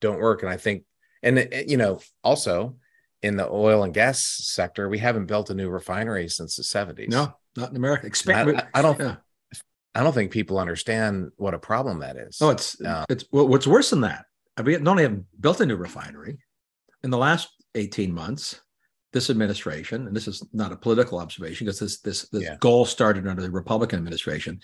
don't work. And I think, and eh, you know, also in the oil and gas sector, we haven't built a new refinery since the 70s. No, not in America. I, I, don't. Yeah. I don't think people understand what a problem that is. Oh, it's um, it's well, what's worse than that. I mean, not only have built a new refinery in the last 18 months, this administration, and this is not a political observation because this this, this yeah. goal started under the Republican administration,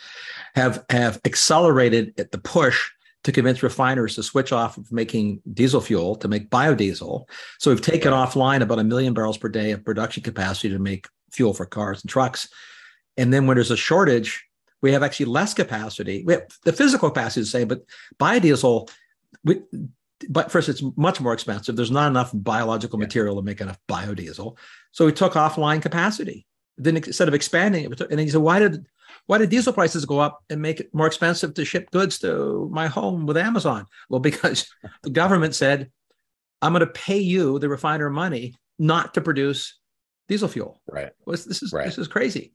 have have accelerated at the push to convince refiners to switch off of making diesel fuel to make biodiesel. So we've taken offline about a million barrels per day of production capacity to make fuel for cars and trucks. And then when there's a shortage, we have actually less capacity. We have the physical capacity is the same, but biodiesel, we, but first, it's much more expensive. There's not enough biological yeah. material to make enough biodiesel. So we took offline capacity. Then instead of expanding it, and he said, why did why did diesel prices go up and make it more expensive to ship goods to my home with Amazon? Well, because the government said, I'm going to pay you, the refiner, money not to produce diesel fuel. Right. Well, this is right. this is crazy.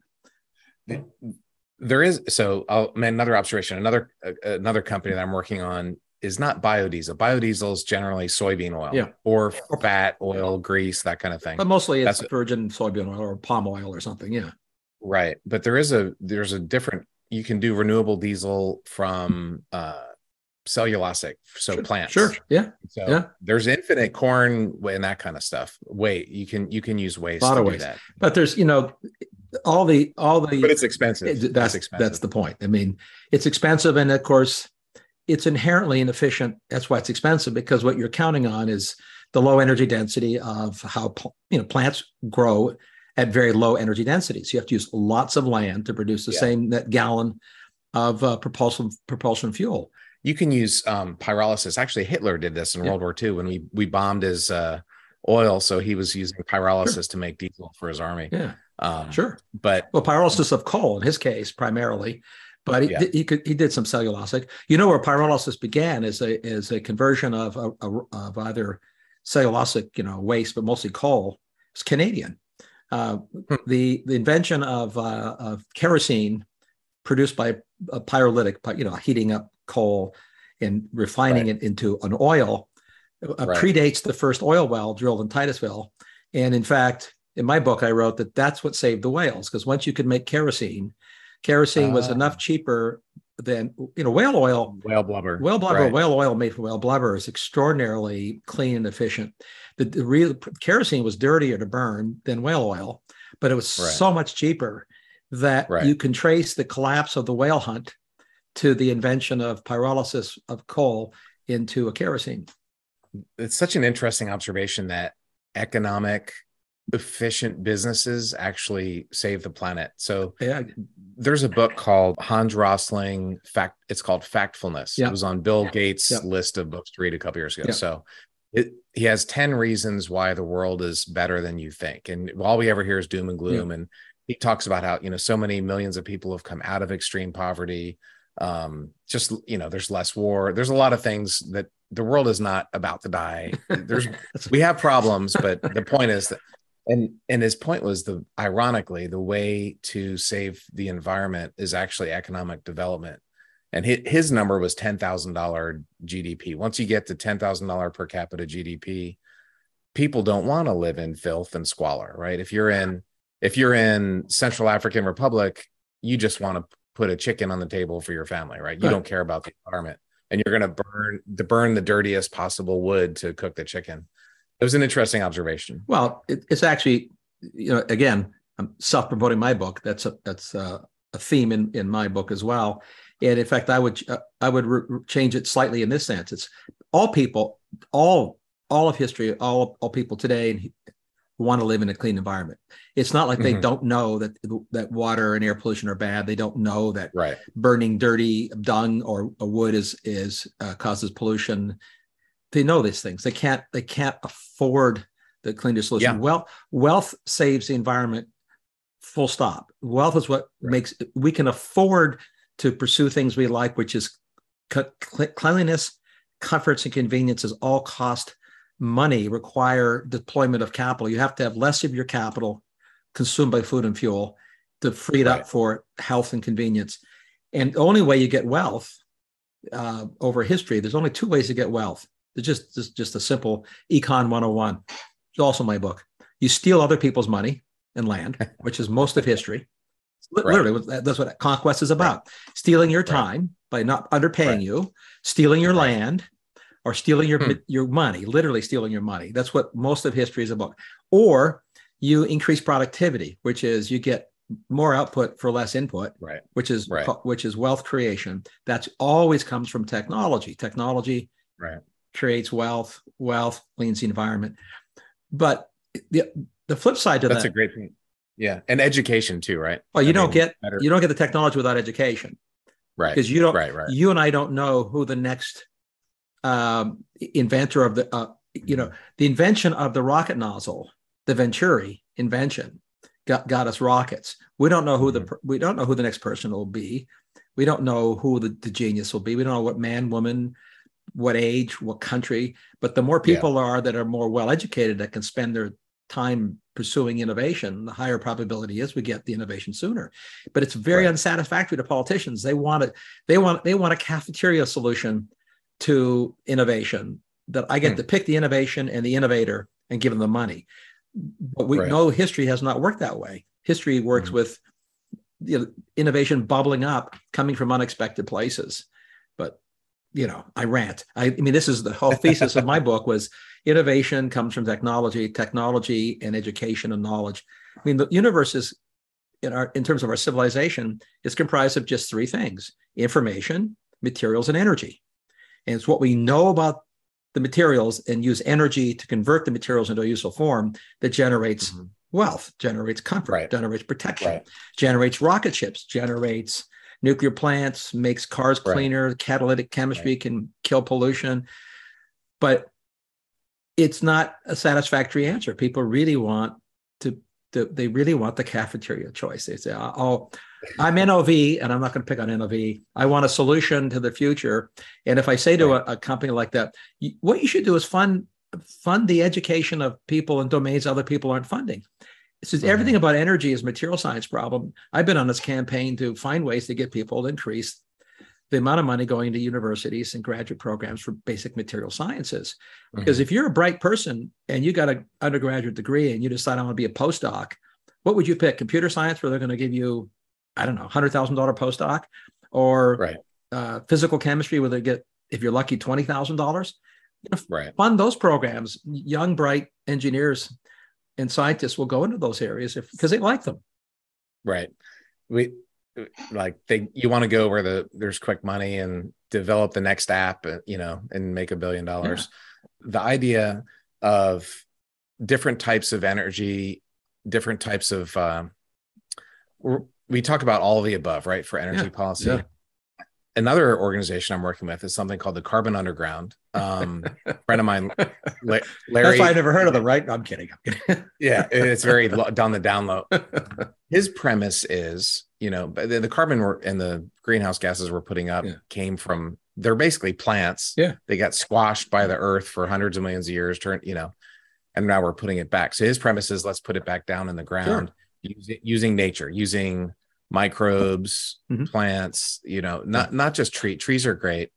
There is so I'll another observation. Another uh, another company that I'm working on is not biodiesel. Biodiesel is generally soybean oil yeah. or fat oil, grease, that kind of thing. But mostly it's That's virgin soybean oil or palm oil or something. Yeah. Right. But there is a there's a different you can do renewable diesel from uh cellulosic, so sure, plants. Sure. Yeah. So yeah. there's infinite corn and that kind of stuff. Wait, you can you can use waste. A lot of waste. That. But there's you know all the all the but it's expensive. It, that's expensive. That's the point. I mean, it's expensive, and of course, it's inherently inefficient. That's why it's expensive because what you're counting on is the low energy density of how you know plants grow at very low energy densities. You have to use lots of land to produce the yeah. same net gallon of uh, propulsion propulsion fuel. You can use um, pyrolysis. Actually, Hitler did this in yeah. World War II when we we bombed his uh, oil, so he was using pyrolysis sure. to make diesel for his army. Yeah, um, sure. But well, pyrolysis of coal in his case primarily, but he, yeah. he could he did some cellulosic. You know where pyrolysis began is a is a conversion of a, a, of either cellulosic you know waste, but mostly coal. It's Canadian uh, hmm. the the invention of, uh, of kerosene produced by a pyrolytic, you know, heating up coal and refining right. it into an oil, uh, right. predates the first oil well drilled in Titusville. And in fact, in my book, I wrote that that's what saved the whales because once you could make kerosene, kerosene was enough ah. cheaper than you know whale oil. Whale blubber. Whale blubber. Right. Whale oil made from whale blubber is extraordinarily clean and efficient. The, the real kerosene was dirtier to burn than whale oil, but it was right. so much cheaper that right. you can trace the collapse of the whale hunt to the invention of pyrolysis of coal into a kerosene. It's such an interesting observation that economic efficient businesses actually save the planet. So yeah. there's a book called Hans Rosling Fact. It's called Factfulness. Yeah. It was on Bill yeah. Gates' list of books to read a couple years ago. So it, he has 10 reasons why the world is better than you think. And all we ever hear is doom and gloom. And he talks about how, you know, so many millions of people have come out of extreme poverty. Um, just, you know, there's less war. There's a lot of things that the world is not about to die. There's we have problems, but the point is that and and his point was the ironically the way to save the environment is actually economic development and his, his number was $10,000 GDP once you get to $10,000 per capita GDP people don't want to live in filth and squalor right if you're in if you're in Central African Republic you just want to put a chicken on the table for your family right you right. don't care about the environment and you're going to burn to burn the dirtiest possible wood to cook the chicken it was an interesting observation. Well, it, it's actually, you know, again, I'm self-promoting my book. That's a that's a, a, theme in in my book as well. And in fact, I would uh, I would re- change it slightly in this sense. It's all people, all all of history, all all people today want to live in a clean environment. It's not like they mm-hmm. don't know that that water and air pollution are bad. They don't know that right. burning dirty dung or wood is is uh, causes pollution they know these things. They can't they can't afford the cleaner solution. Yeah. Wealth wealth saves the environment. Full stop. Wealth is what right. makes we can afford to pursue things we like, which is cleanliness, comforts, and conveniences. All cost money, require deployment of capital. You have to have less of your capital consumed by food and fuel to free it right. up for health and convenience. And the only way you get wealth uh, over history, there's only two ways to get wealth it's just, just, just a simple econ 101. It's also my book. You steal other people's money and land, which is most of history. Literally, right. that's what conquest is about. Right. Stealing your time right. by not underpaying you, stealing your land, or stealing your hmm. your money. Literally stealing your money. That's what most of history is about. Or you increase productivity, which is you get more output for less input, right? Which is which is wealth creation. That's always comes from technology. Technology, right? creates wealth, wealth cleans the environment. But the the flip side to that's that, a great thing. Yeah, and education too, right? Well, you I don't mean, get better. you don't get the technology without education, right? Because you don't, right, right. You and I don't know who the next um, inventor of the, uh, you know, the invention of the rocket nozzle, the Venturi invention, got got us rockets. We don't know who mm-hmm. the we don't know who the next person will be. We don't know who the, the genius will be. We don't know what man, woman, what age, what country. But the more people yeah. are that are more well educated that can spend their time pursuing innovation, the higher probability is we get the innovation sooner. But it's very right. unsatisfactory to politicians. They want it, they want they want a cafeteria solution to innovation that I get hmm. to pick the innovation and the innovator and give them the money. But we right. know history has not worked that way. History works hmm. with you know, innovation bubbling up, coming from unexpected places. But you know, I rant. I, I mean, this is the whole thesis of my book was innovation comes from technology, technology and education and knowledge. I mean, the universe is in our in terms of our civilization is comprised of just three things: information, materials, and energy. And it's what we know about the materials and use energy to convert the materials into a useful form that generates mm-hmm. wealth, generates comfort, right. generates protection, right. generates rocket ships, generates nuclear plants, makes cars cleaner, right. catalytic chemistry can kill pollution. But it's not a satisfactory answer. People really want to, to they really want the cafeteria choice. They say, oh, I'm NOV and I'm not going to pick on NOV. I want a solution to the future. And if I say to right. a, a company like that, what you should do is fund fund the education of people in domains other people aren't funding Since mm-hmm. everything about energy is material science problem, I've been on this campaign to find ways to get people to increase the amount of money going to universities and graduate programs for basic material sciences. Because mm-hmm. if you're a bright person and you got an undergraduate degree and you decide I want to be a postdoc, what would you pick? Computer science, where they're going to give you, I don't know, hundred thousand dollar postdoc, or right. uh, physical chemistry, where they get, if you're lucky, twenty thousand dollars. right. Fund those programs. Young, bright engineers and scientists will go into those areas if because they like them. Right. We like they you want to go where the there's quick money and develop the next app, uh, you know, and make a billion dollars. Yeah. The idea of different types of energy, different types of uh, we talk about all of the above, right? For energy yeah. policy. Yeah another organization I'm working with is something called the Carbon Underground. Um, friend of mine, Larry. That's why I never heard of them, right? I'm kidding. I'm kidding. yeah, it's very down the down low. His premise is, you know, the, the carbon and the greenhouse gases we're putting up yeah. came from. They're basically plants. Yeah, they got squashed by the earth for hundreds of millions of years. Turn, you know, and now we're putting it back. So his premise is, let's put it back down in the ground sure. using, using nature, using microbes, mm-hmm. plants, you know, not not just tree. Trees are great,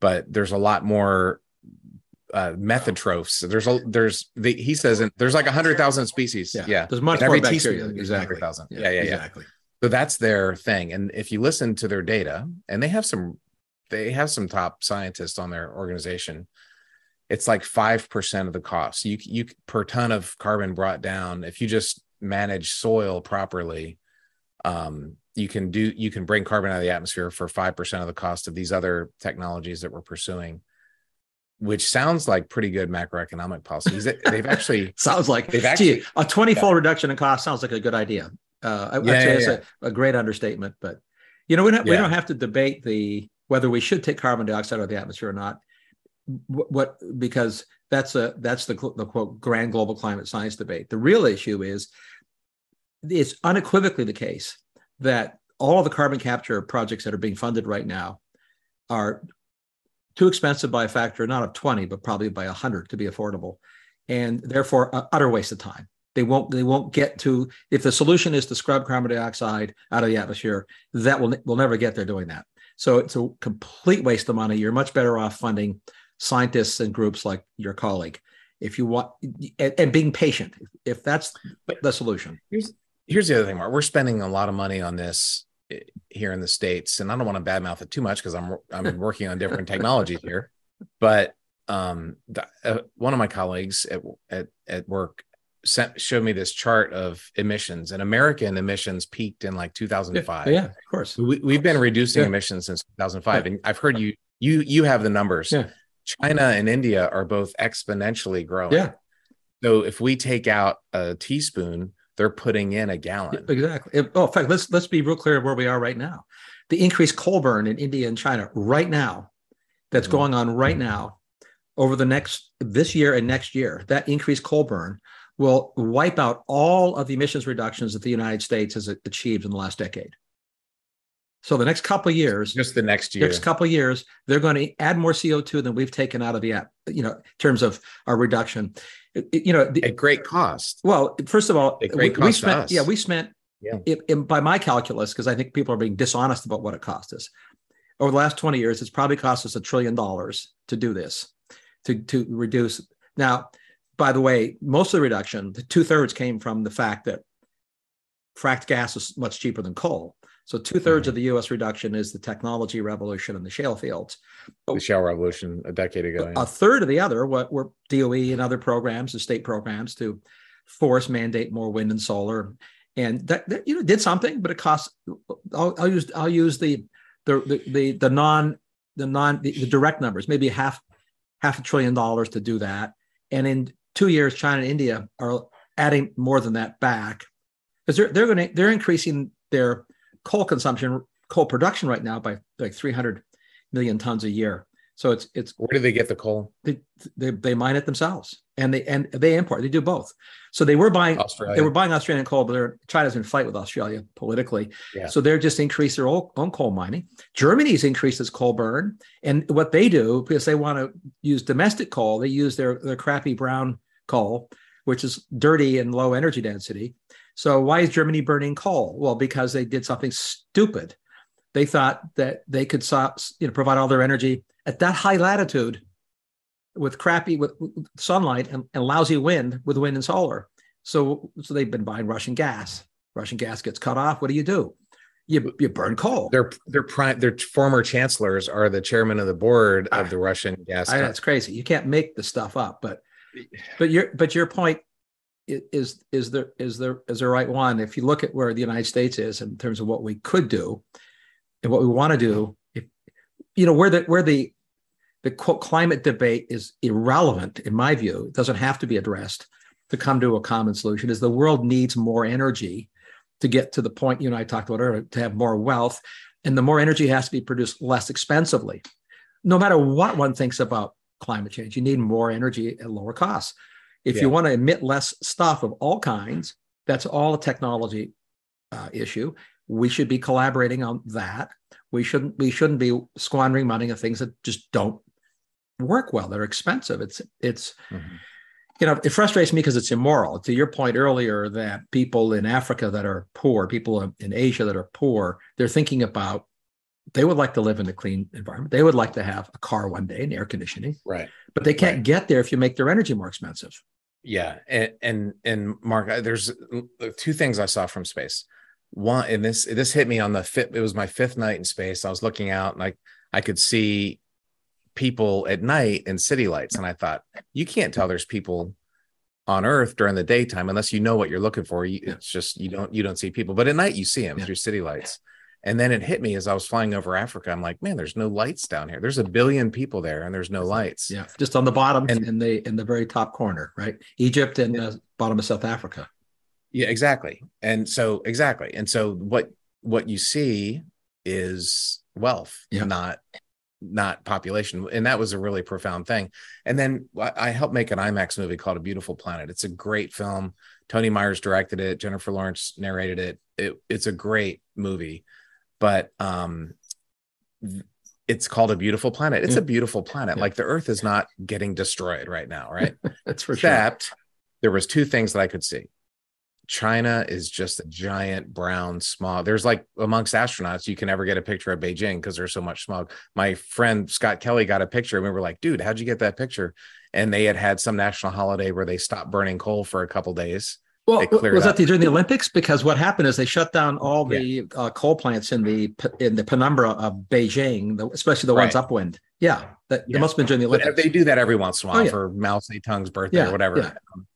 but there's a lot more uh mesotrophs. There's a there's the he says there's like a hundred thousand species. Yeah. yeah. There's much more bacteria. Exactly. Yeah, yeah, yeah, exactly. So that's their thing. And if you listen to their data, and they have some they have some top scientists on their organization. It's like five percent of the cost. You you per ton of carbon brought down if you just manage soil properly um, you can do you can bring carbon out of the atmosphere for 5% of the cost of these other technologies that we're pursuing which sounds like pretty good macroeconomic policies they've actually sounds like they've actually gee, a 20 fold yeah. reduction in cost sounds like a good idea uh yeah, yeah, yeah. A, a, great understatement but you know we don't, we don't have to debate the whether we should take carbon dioxide out of the atmosphere or not. What, what because that's a that's the, the quote grand global climate science debate. The real issue is it's unequivocally the case that all of the carbon capture projects that are being funded right now are too expensive by a factor not of 20 but probably by 100 to be affordable. And therefore utter waste of time they won't they won't get to if the solution is to scrub carbon dioxide out of the atmosphere that will will never get there doing that so it's a complete waste of money you're much better off funding scientists and groups like your colleague if you want and, and being patient if that's the solution here's here's the other thing, Mark. We're spending a lot of money on this eh, here in the states, and I don't want to badmouth it too much because I'm I'm working on different technologies here. But um, the, uh, one of my colleagues at at, at work sent showed me this chart of emissions, and American emissions peaked in like 2005. Yeah, yeah of course. We, have been reducing yeah. emissions since 2005, yeah. and I've heard you you you have the numbers. Yeah. China and India are both exponentially growing. Yeah. So if we take out a teaspoon they're putting in a gallon. Exactly. Oh, in fact, let's let's be real clear where we are right now. The increased coal burn in India and China right now, that's mm-hmm. going on right now, over the next this year and next year, that increased coal burn will wipe out all of the emissions reductions that the United States has achieved in the last decade. So the next couple of years, just the next year, next couple of years, they're going to add more CO2 than we've taken out of the app, you know, in terms of our reduction. You know, at great cost. Well, first of all, at great cost we spent, yeah, we spent, yeah. It, it, by my calculus, because I think people are being dishonest about what it cost us. Over the last 20 years, it's probably cost us a trillion dollars to do this, to, to reduce. Now, by the way, most of the reduction, the two thirds came from the fact that fracked gas is much cheaper than coal. So two thirds mm-hmm. of the U.S. reduction is the technology revolution in the shale fields. The shale revolution a decade ago. Yeah. A third of the other, what were DOE and other programs, the state programs to force mandate more wind and solar, and that, that you know did something, but it costs. I'll, I'll use I'll use the the the the, the non the non the, the direct numbers, maybe half half a trillion dollars to do that, and in two years, China and India are adding more than that back because they're they're going to they're increasing their coal consumption, coal production right now by like 300 million tons a year. So it's it's where do they get the coal? They they, they mine it themselves, and they and they import. They do both. So they were buying Australia. they were buying Australian coal, but China's in fight with Australia politically. Yeah. So they're just increased their own, own coal mining. Germany's increased its coal burn, and what they do because they want to use domestic coal, they use their their crappy brown coal which is dirty and low energy density. So why is Germany burning coal? Well, because they did something stupid. They thought that they could you know, provide all their energy at that high latitude with crappy with sunlight and, and lousy wind with wind and solar. So, so they've been buying Russian gas. Russian gas gets cut off. What do you do? You, you burn coal. Their their prime their former chancellors are the chairman of the board of ah, the Russian gas. I, that's crazy. You can't make the stuff up. But but your but your point is is there is there is the right one. If you look at where the United States is in terms of what we could do and what we want to do, if you know where the where the the climate debate is irrelevant in my view. It doesn't have to be addressed to come to a common solution. Is the world needs more energy to get to the point you and I talked about earlier to have more wealth, and the more energy has to be produced less expensively. No matter what one thinks about climate change, you need more energy at lower costs. If yeah. you want to emit less stuff of all kinds, that's all a technology uh, issue. We should be collaborating on that. We shouldn't we shouldn't be squandering money on things that just don't work well. They're expensive. It's it's mm-hmm you know, it frustrates me because it's immoral. To your point earlier, that people in Africa that are poor, people in Asia that are poor, they're thinking about they would like to live in a clean environment. They would like to have a car one day and air conditioning. Right. But they can't right. get there if you make their energy more expensive. Yeah. And and and Mark, there's uh, two things I saw from space. One, and this this hit me on the fifth, it was my fifth night in space. I was looking out and I I could see people at night in city lights. And I thought, you can't tell there's people on Earth during the daytime unless you know what you're looking for. You, it's just you don't you don't see people, but at night you see them yeah. through city lights. And then it hit me as I was flying over Africa. I'm like, man, there's no lights down here. There's a billion people there, and there's no lights. Yeah, just on the bottom and in the in the very top corner, right? Egypt and the bottom of South Africa. Yeah, exactly. And so exactly. And so what what you see is wealth, yeah. not not population and that was a really profound thing and then i helped make an imax movie called a beautiful planet it's a great film toni myers directed it jennifer lawrence narrated it, it it's a great movie but um it's called a beautiful planet it's yeah. a beautiful planet yeah. like the earth is not getting destroyed right now right that's for Except, sure there was two things that i could see China is just a giant brown smog. There's like amongst astronauts, you can never get a picture of Beijing because there's so much smog. My friend Scott Kelly got a picture, and we were like, "Dude, how'd you get that picture?" And they had had some national holiday where they stopped burning coal for a couple days. Well, was that during the Olympics? Because what happened is they shut down all the yeah. uh, coal plants in the in the penumbra of Beijing, especially the right. ones upwind. Yeah, that, yeah. must have been during the Olympics. But they do that every once in a while oh, yeah. for Mao Zedong's birthday or whatever. Um,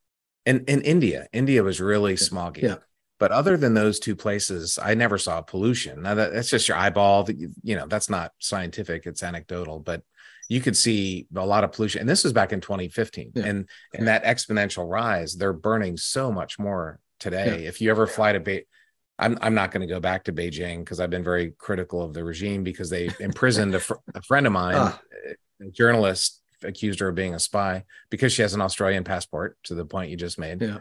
and in India, India was really smoggy. Yeah. But other than those two places, I never saw pollution. Now that, that's just your eyeball. That you, you know, that's not scientific; it's anecdotal. But you could see a lot of pollution, and this was back in 2015. Yeah. And and that exponential rise, they're burning so much more today. Yeah. If you ever fly to Be- I'm I'm not going to go back to Beijing because I've been very critical of the regime because they imprisoned a, fr- a friend of mine, uh. a journalist accused her of being a spy because she has an Australian passport to the point you just made. Yeah.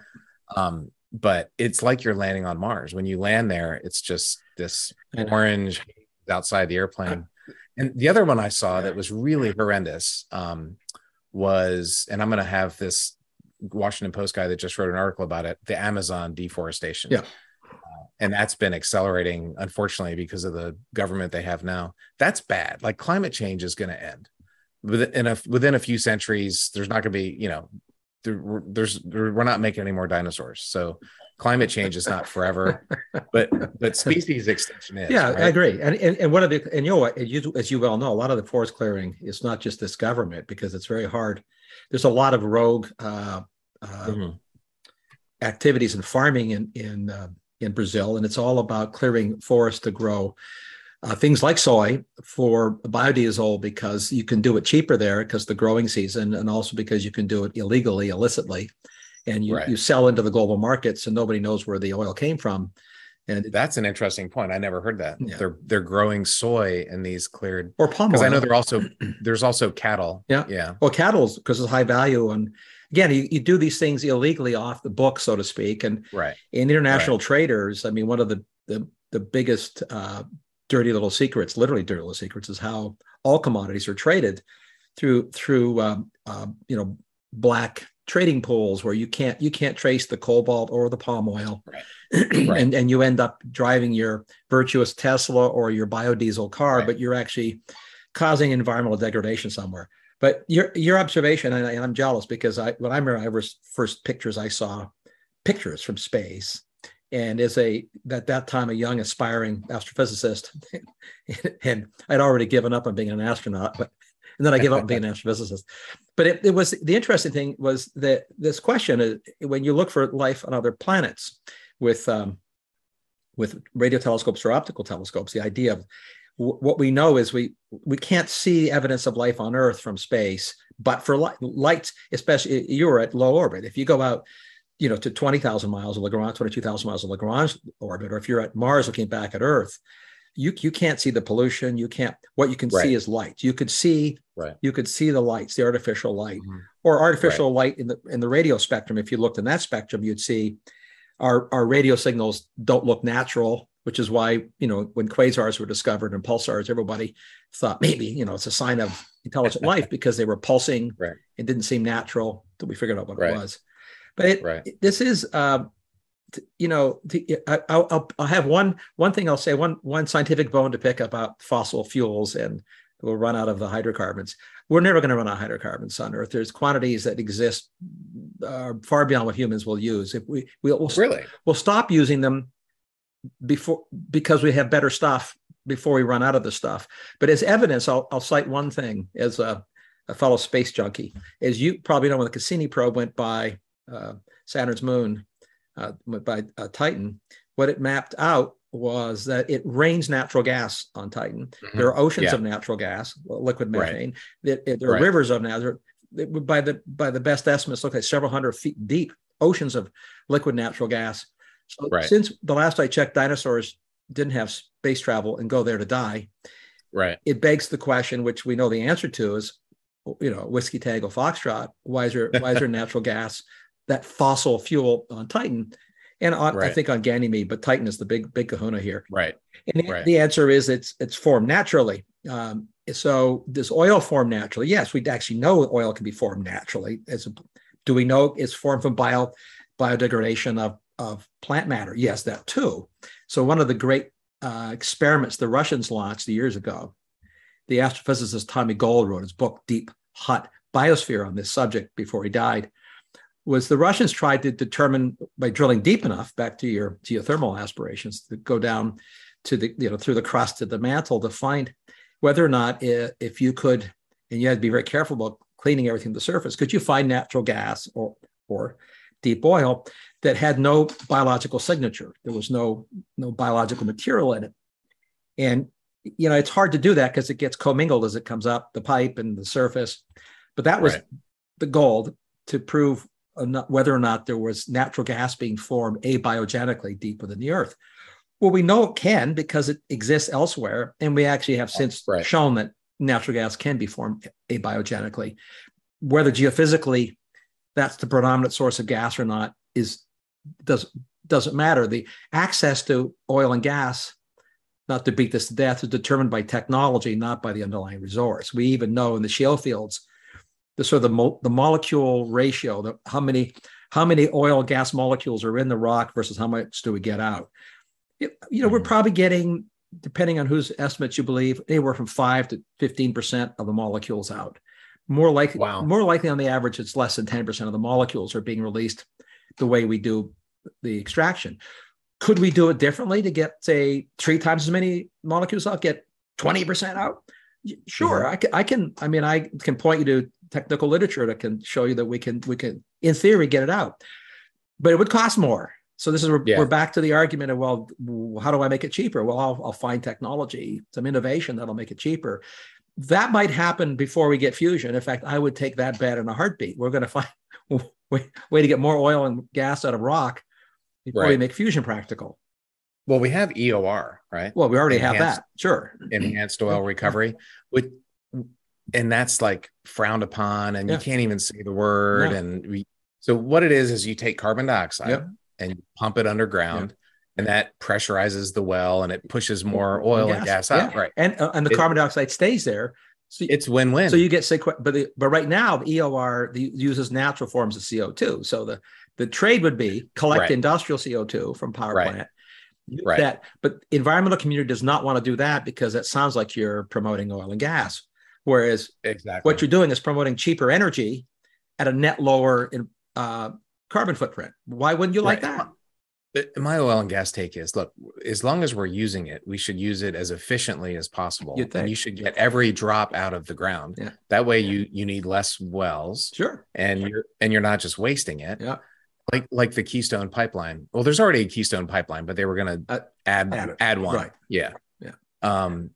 Um, but it's like you're landing on Mars. When you land there, it's just this orange outside the airplane. And the other one I saw that was really horrendous um, was, and I'm going to have this Washington Post guy that just wrote an article about it, the Amazon deforestation. Yeah. Uh, and that's been accelerating, unfortunately, because of the government they have now. That's bad. Like climate change is going to end within a within a few centuries there's not going to be you know there, there's there, we're not making any more dinosaurs so climate change is not forever but but species extinction is yeah right? i agree and, and and one of the and you know you, as you well know a lot of the forest clearing is not just this government because it's very hard there's a lot of rogue uh, uh, mm-hmm. activities in farming in in uh, in brazil and it's all about clearing forests to grow uh, things like soy for biodiesel because you can do it cheaper there because the growing season and also because you can do it illegally illicitly and you, right. you sell into the global markets and nobody knows where the oil came from and that's an interesting point. I never heard that. Yeah. They're they're growing soy in these cleared or palm because I know they're also there's also cattle. Yeah, yeah. Well, cattle because it's high value, and again, you, you do these things illegally off the book, so to speak. And right in international right. traders, I mean, one of the the the biggest uh, dirty little secrets, literally dirty little secrets, is how all commodities are traded through through um, uh, you know black trading pools where you can't you can't trace the cobalt or the palm oil, Right. and and you end up driving your virtuous Tesla or your biodiesel car, Right. but you're actually causing environmental degradation somewhere. But your your observation, and, I, and I'm jealous because I when I remember I was first pictures I saw pictures from space, and as a at that time a young aspiring astrophysicist, and I'd already given up on being an astronaut, but and then I gave up being an astrophysicist. But it, it was the interesting thing was that this question is when you look for life on other planets with um, with radio telescopes or optical telescopes, the idea of wh- what we know is we we can't see evidence of life on Earth from space, but for light, lights, especially you're at low orbit. If you go out, you know, to twenty thousand miles of Lagrange, twenty two thousand miles of Lagrange orbit, or if you're at Mars looking back at Earth, you you can't see the pollution. You can't. What you can Right. see is light. You could see Right. you could see the lights, the artificial light, Mhm. or artificial light in the in the radio spectrum. If you looked in that spectrum, you'd see our our radio signals don't look natural, which is why you know when quasars were discovered and pulsars, everybody thought maybe you know it's a sign of intelligent life because they were pulsing Right. and didn't seem natural until we figured out what Right. it was. But it, Right. this is. T- you know, I, I'll, I'll, I'll have one one thing I'll say one one scientific bone to pick about fossil fuels, and we'll run out of the hydrocarbons. We're never going to run out of hydrocarbons on Earth. There's quantities that exist uh, far beyond what humans will use. If we we'll, we'll, Really? we'll stop using them before because we have better stuff before we run out of the stuff. But as evidence, I'll, I'll cite one thing as a, a fellow space junkie. As you probably know, when the Cassini probe went by uh, Saturn's moon, uh, by uh, Titan, what it mapped out was that it rains natural gas on Titan. Mhm. There are oceans Yeah. of natural gas, liquid Right. methane. There, there are Right. rivers of now. There, by the by the best estimates, look like several hundred feet deep oceans of liquid natural gas. So Right. since the last I checked, dinosaurs didn't have space travel and go there to die. Right. It begs the question, which we know the answer to, is you know whiskey tango foxtrot. Why is there why is there natural gas, that fossil fuel on Titan, and on, I think on Ganymede, but Titan is the big big Kahuna here. Right. And the, Right. the answer is it's it's formed naturally. Um, so does oil form naturally? Yes, we actually know oil can be formed naturally. As a, do we know it's formed from bio biodegradation of of plant matter? Yes, that too. So one of the great uh, experiments the Russians launched years ago, the astrophysicist Tommy Gold wrote his book Deep Hot Biosphere on this subject before he died. Was the Russians tried to determine by drilling deep enough back to your geothermal aspirations to go down to the you know through the crust of the mantle to find whether or not i- if you could and you had to be very careful about cleaning everything to the surface could you find natural gas or or deep oil that had no biological signature there was no no biological material in it and you know it's hard to do that because it gets commingled as it comes up the pipe and the surface but that was Right. the goal to prove Uh, whether or not there was natural gas being formed abiogenically deep within the earth well, we know it can because it exists elsewhere, and we actually have since Right. shown that natural gas can be formed abiogenically. Whether geophysically that's the predominant source of gas or not is does doesn't matter. The access to oil and gas, not to beat this to death, is determined by technology, not by the underlying resource. We even know in the shale fields, the sort of the, mo- the molecule ratio, the, how many how many oil gas molecules are in the rock versus how much do we get out you you know, we're Mhm. probably getting, depending on whose estimates you believe, anywhere from five to fifteen percent of the molecules out. More likely, Wow. more likely on the average, it's less than ten percent of the molecules are being released the way we do the extraction. Could we do it differently to get, say, three times as many molecules out, get twenty percent out? Sure, I can. I can. I mean, I can point you to technical literature that can show you that we can. We can, in theory, get it out, but it would cost more. So this is we're, Yeah. we're back to the argument of well, how do I make it cheaper? Well, I'll, I'll find technology, some innovation that'll make it cheaper. That might happen before we get fusion. In fact, I would take that bet in a heartbeat. We're going to find a way, way to get more oil and gas out of rock before we make fusion practical. Well, we have EOR, right? Well, we already have that. Sure. Enhanced oil recovery, with and that's like frowned upon, and Yeah. you can't even say the word. No. And we, so what it is is you take carbon dioxide Yep. and you pump it underground, and that pressurizes the well, and it pushes more oil and gas, out. Yeah. Right. And uh, and the It- carbon dioxide stays there So, it's win-win. so you get sequ- but the, but right now the EOR the, uses natural forms of CO2. So the the trade would be collect Right. industrial CO2 from power Right. plant. Right. That, but environmental community does not want to do that because it sounds like you're promoting oil and gas. Whereas exactly. what you're doing is promoting cheaper energy at a net lower in, uh, carbon footprint. Why wouldn't you like Right. that? My oil and gas take is look, as long as we're using it, we should use it as efficiently as possible. Think. And you should get every drop out of the ground. Yeah. That way you you need less wells Sure. and you're and you're not just wasting it. Yeah. Like like the Keystone pipeline. Well, there's already a Keystone pipeline, but they were gonna Uh, add add add, one. Right. Yeah. Yeah. Um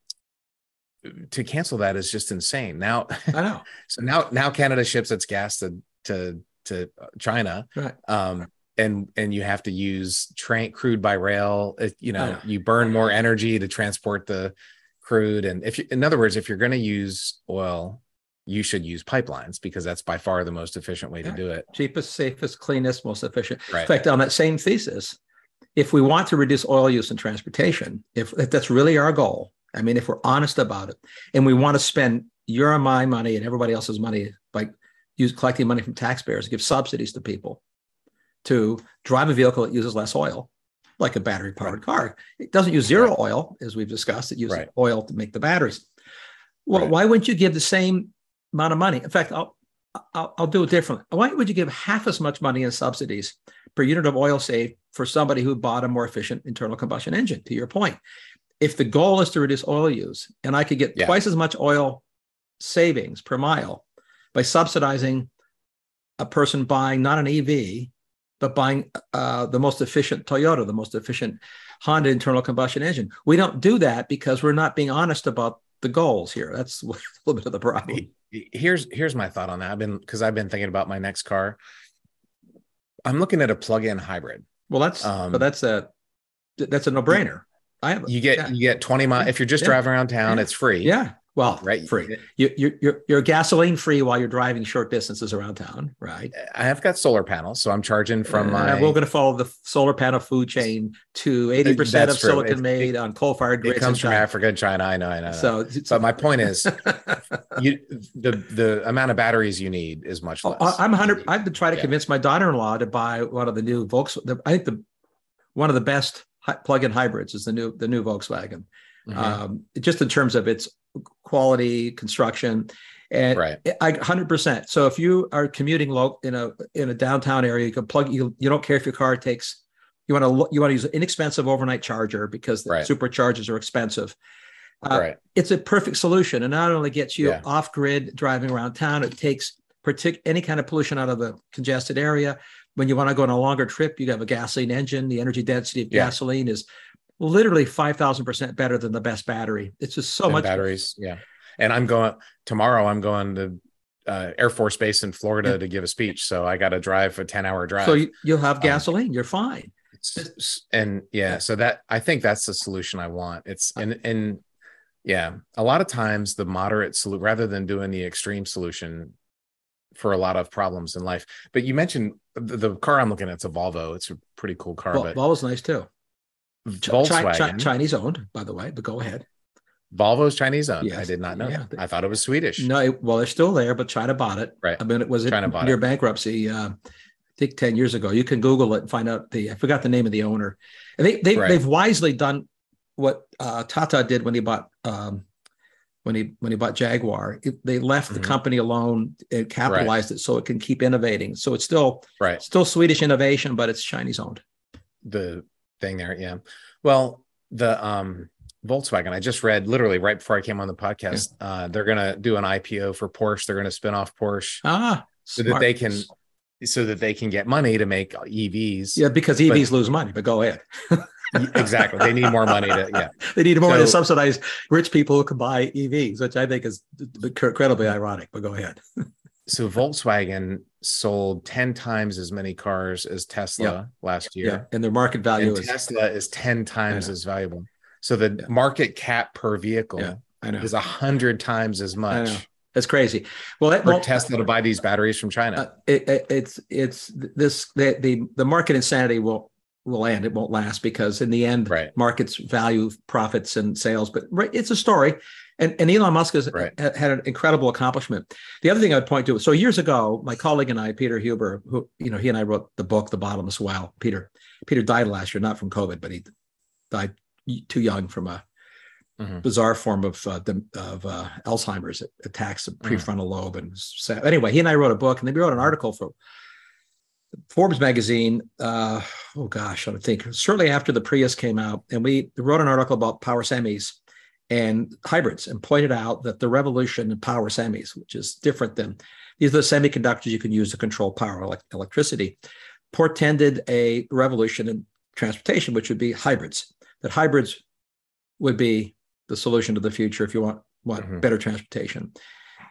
to cancel that is just insane. Now I know. so now now Canada ships its gas to to to China Right. um and and you have to use train crude by rail It- you know know. you burn more energy to transport the crude and if you, in other words if you're going to use oil you should use pipelines because that's by far the most efficient way to do it Cheapest, safest, cleanest, most efficient. right In fact, on that same thesis, if we want to reduce oil use in transportation, if, if that's really our goal, I mean, if we're honest about it, and we want to spend your and my money and everybody else's money by use collecting money from taxpayers, give subsidies to people to drive a vehicle that uses less oil, like a battery powered car. It doesn't use zero oil, as we've discussed. It uses Right. oil to make the batteries. Well, Right. why wouldn't you give the same amount of money? In fact, I'll, I'll, I'll do it differently. Why would you give half as much money in subsidies per unit of oil saved for somebody who bought a more efficient internal combustion engine? To your point, if the goal is to reduce oil use, and I could get Yeah. twice as much oil savings per mile by subsidizing a person buying not an EV, but buying uh, the most efficient Toyota, the most efficient Honda internal combustion engine. We don't do that because we're not being honest about the goals here. That's a little bit of the problem. here's here's my thought on that i've been because i've been thinking about my next car i'm looking at a plug-in hybrid Well, that's Um, but that's a that's a no brainer. I have you get yeah. you get 20 miles if you're just Yeah. driving around town Yeah. it's free yeah. Well, right free. You, you're you're you're gasoline free while you're driving short distances around town, right? i have got solar panels so i'm charging from Uh, my we're going to follow the solar panel food chain to eighty percent of true. silicon It- made on coal fired it comes from China. africa and china i know i know, So, but my point is you the the amount of batteries you need is much less. Oh, I- I'm hundred. I've been trying to Yeah. convince my daughter-in-law to buy one of the new Volks. I think the one of the best plug-in hybrids is the new the new Volkswagen. Mhm. Um, just in terms of its quality, construction, and right. I 100%. So if you are commuting low in a in a downtown area, you can plug you you don't care if your car takes you want to you want to use an inexpensive overnight charger because the Right. superchargers are expensive. Uh, right. It's a perfect solution and not only gets you Yeah. off grid driving around town, it takes partic- any kind of pollution out of the congested area. When you want to go on a longer trip, you have a gasoline engine. The energy density of Yeah. gasoline is literally 5,000% better than the best battery. It's just so And much batteries. Yeah. And I'm going tomorrow. I'm going to uh, Air Force Base in Florida Yeah. to give a speech. So I got to drive a 10 hour drive. So you, you'll have Um, gasoline. You're fine. And yeah, so that I think that's the solution I want. It's and and yeah, a lot of times the moderate solution rather than doing the extreme solution for a lot of problems in life. But you mentioned the, the car I'm looking at, it's a Volvo. It's a pretty cool car, Well, but Volvo's nice too. Ch- Volkswagen, Chi- Chinese owned, by the way, but go ahead. Volvo's Chinese owned. I did not know Yeah. that. I thought it was Swedish. No, it- well, they're still there, but China bought it. Right. I mean, it was China bought near it. bankruptcy. Uh, I think ten years ago. You can Google it and find out the. I forgot the name of the owner. And they they Right. they've wisely done what uh, Tata did when he bought um, when he when he bought Jaguar. It- they left the Mhm. company alone and capitalized it so it can keep innovating. So it's still Right. still Swedish innovation, but it's Chinese owned. the thing there. Yeah. Well, the um Volkswagen, I just read literally right before I came on the podcast. Uh, they're gonna do an IPO for Porsche. They're gonna spin off Porsche Ah, so that they can so that they can get money to make EVs. Yeah, because EVs lose money. But go ahead. exactly. They need more money to yeah. They need more money to subsidize rich people who can buy EVs, which I think is incredibly ironic. But go ahead. So Volkswagen sold 10 times as many cars as Tesla Yeah. last Yeah, year. and their market value And is. Tesla is 10 times as valuable. So the Yeah. market cap per vehicle Yeah, is a hundred times as much. That's crazy. Well, that, for well, Tesla to buy these batteries from China. uh, it, it, it's it's this the, the the market insanity will will end. It won't last because in the end, Right. markets value profits and sales. But right, it's a story. And, and Elon Musk has Right. ha- had an incredible accomplishment. The other thing I'd point to, so years ago, my colleague and I, Peter Huber, who you know, he and I wrote the book, The Bottomless Well. Peter, Peter died last year, not from COVID, but he died too young from a Mhm. bizarre form of uh, the, of uh, Alzheimer's. It attacks the Mm. prefrontal lobe, and sad. anyway, he and I wrote a book, and then we wrote an article for Forbes magazine. Uh, oh gosh, I think shortly after the Prius came out, and we wrote an article about power semis and hybrids, and pointed out that the revolution in power semis, which is different than these are the semiconductors you can use to control power elec- electricity, portended a revolution in transportation, which would be hybrids. That hybrids would be the solution to the future if you want want Mhm. better transportation.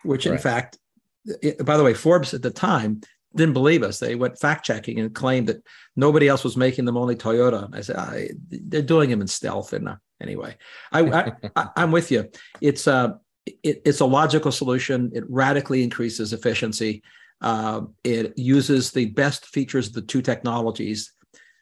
Which, in fact, it- by the way, Forbes at the time didn't believe us. They went fact checking and claimed that nobody else was making them, only Toyota. I said I, they're doing them in stealth. And uh, anyway, I, I, I I'm with you. It's a it, it's a logical solution. It radically increases efficiency. Uh, it uses the best features of the two technologies.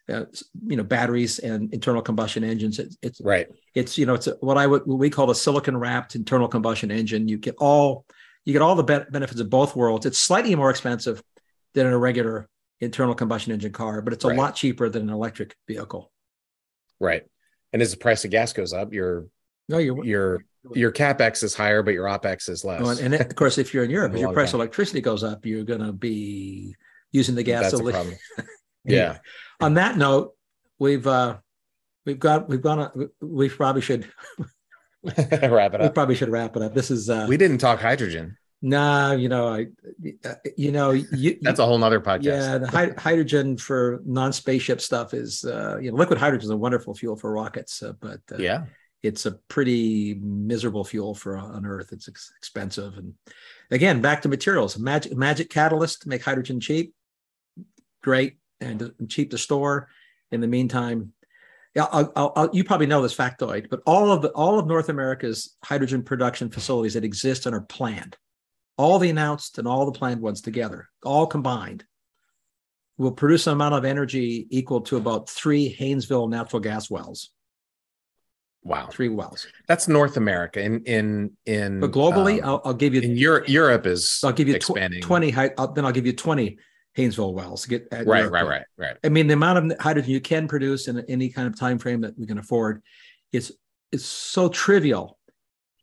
Uh, you know, batteries and internal combustion engines. It, it's Right. it's you know it's a, what I would what we call a silicon wrapped internal combustion engine. You get all you get all the be- benefits of both worlds. It's slightly more expensive than a regular internal combustion engine car, but it's a Right. lot cheaper than an electric vehicle. Right. And as the price of gas goes up, your No, you're your your capex is higher, but your opex is less. Oh, and, and of course, if you're in Europe, A if your price of electricity goes up, you're going to be using the That's a problem. Yeah. On that note, we've uh, we've got we've gone. uh, We probably should Wrap it up. we probably should wrap it up. This is uh, We didn't talk hydrogen. Nah. You know, I uh, you know you, That's a whole nother podcast. Yeah, the hy- hydrogen for non-spaceship stuff is, uh, you know, liquid hydrogen is a wonderful fuel for rockets, uh, but uh, Yeah. it's a pretty miserable fuel for uh, on Earth. It's ex- expensive, and again, back to materials. Magic magic catalyst to make hydrogen cheap, great and, and cheap to store. In the meantime, yeah, I'll, I'll, I'll, you probably know this factoid, but all of the all of North America's hydrogen production facilities that exist and are planned, all the announced and all the planned ones together, all combined, will produce an amount of energy equal to about three Haynesville natural gas wells. Wow. Three wells. That's North America. In in in But globally, um, I'll, I'll give you in Europe, Europe is I'll give you tw- 20 I'll, then I'll give you 20 Haynesville wells get Right, Europe. right, right, right. I mean, the amount of hydrogen you can produce in any kind of time frame that we can afford is is so trivial.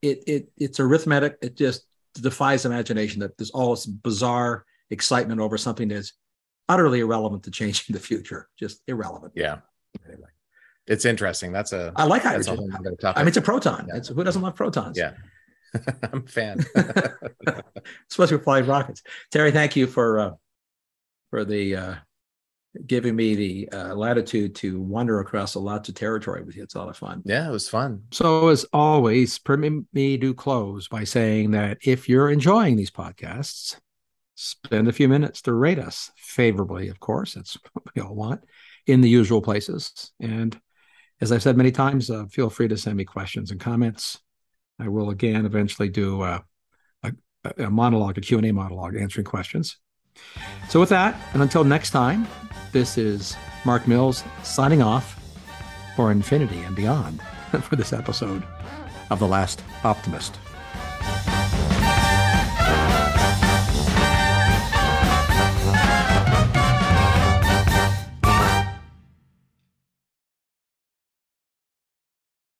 It it it's arithmetic. It just defies imagination that there's all this bizarre excitement over something that's utterly irrelevant to changing the future. Just irrelevant. Yeah. Anyway. It's interesting. That's a I like hydrogen. whole other topic. I mean, it's a proton. Yeah. It's, who doesn't love protons? Yeah. I'm a fan. especially with flying rockets. Terry, thank you for uh, for the uh, giving me the uh, latitude to wander across a lot of territory with you. It's a lot of fun. yeah, it was fun. So, as always, permit me to close by saying that if you're enjoying these podcasts, spend a few minutes to rate us favorably, of course. That's what we all want in the usual places. And as I've said many times, uh, feel free to send me questions and comments. I will again eventually do uh, a, a monologue, a Q&A monologue answering questions. So with that, and until next time, this is Mark Mills signing off for infinity and beyond for this episode of The Last Optimist.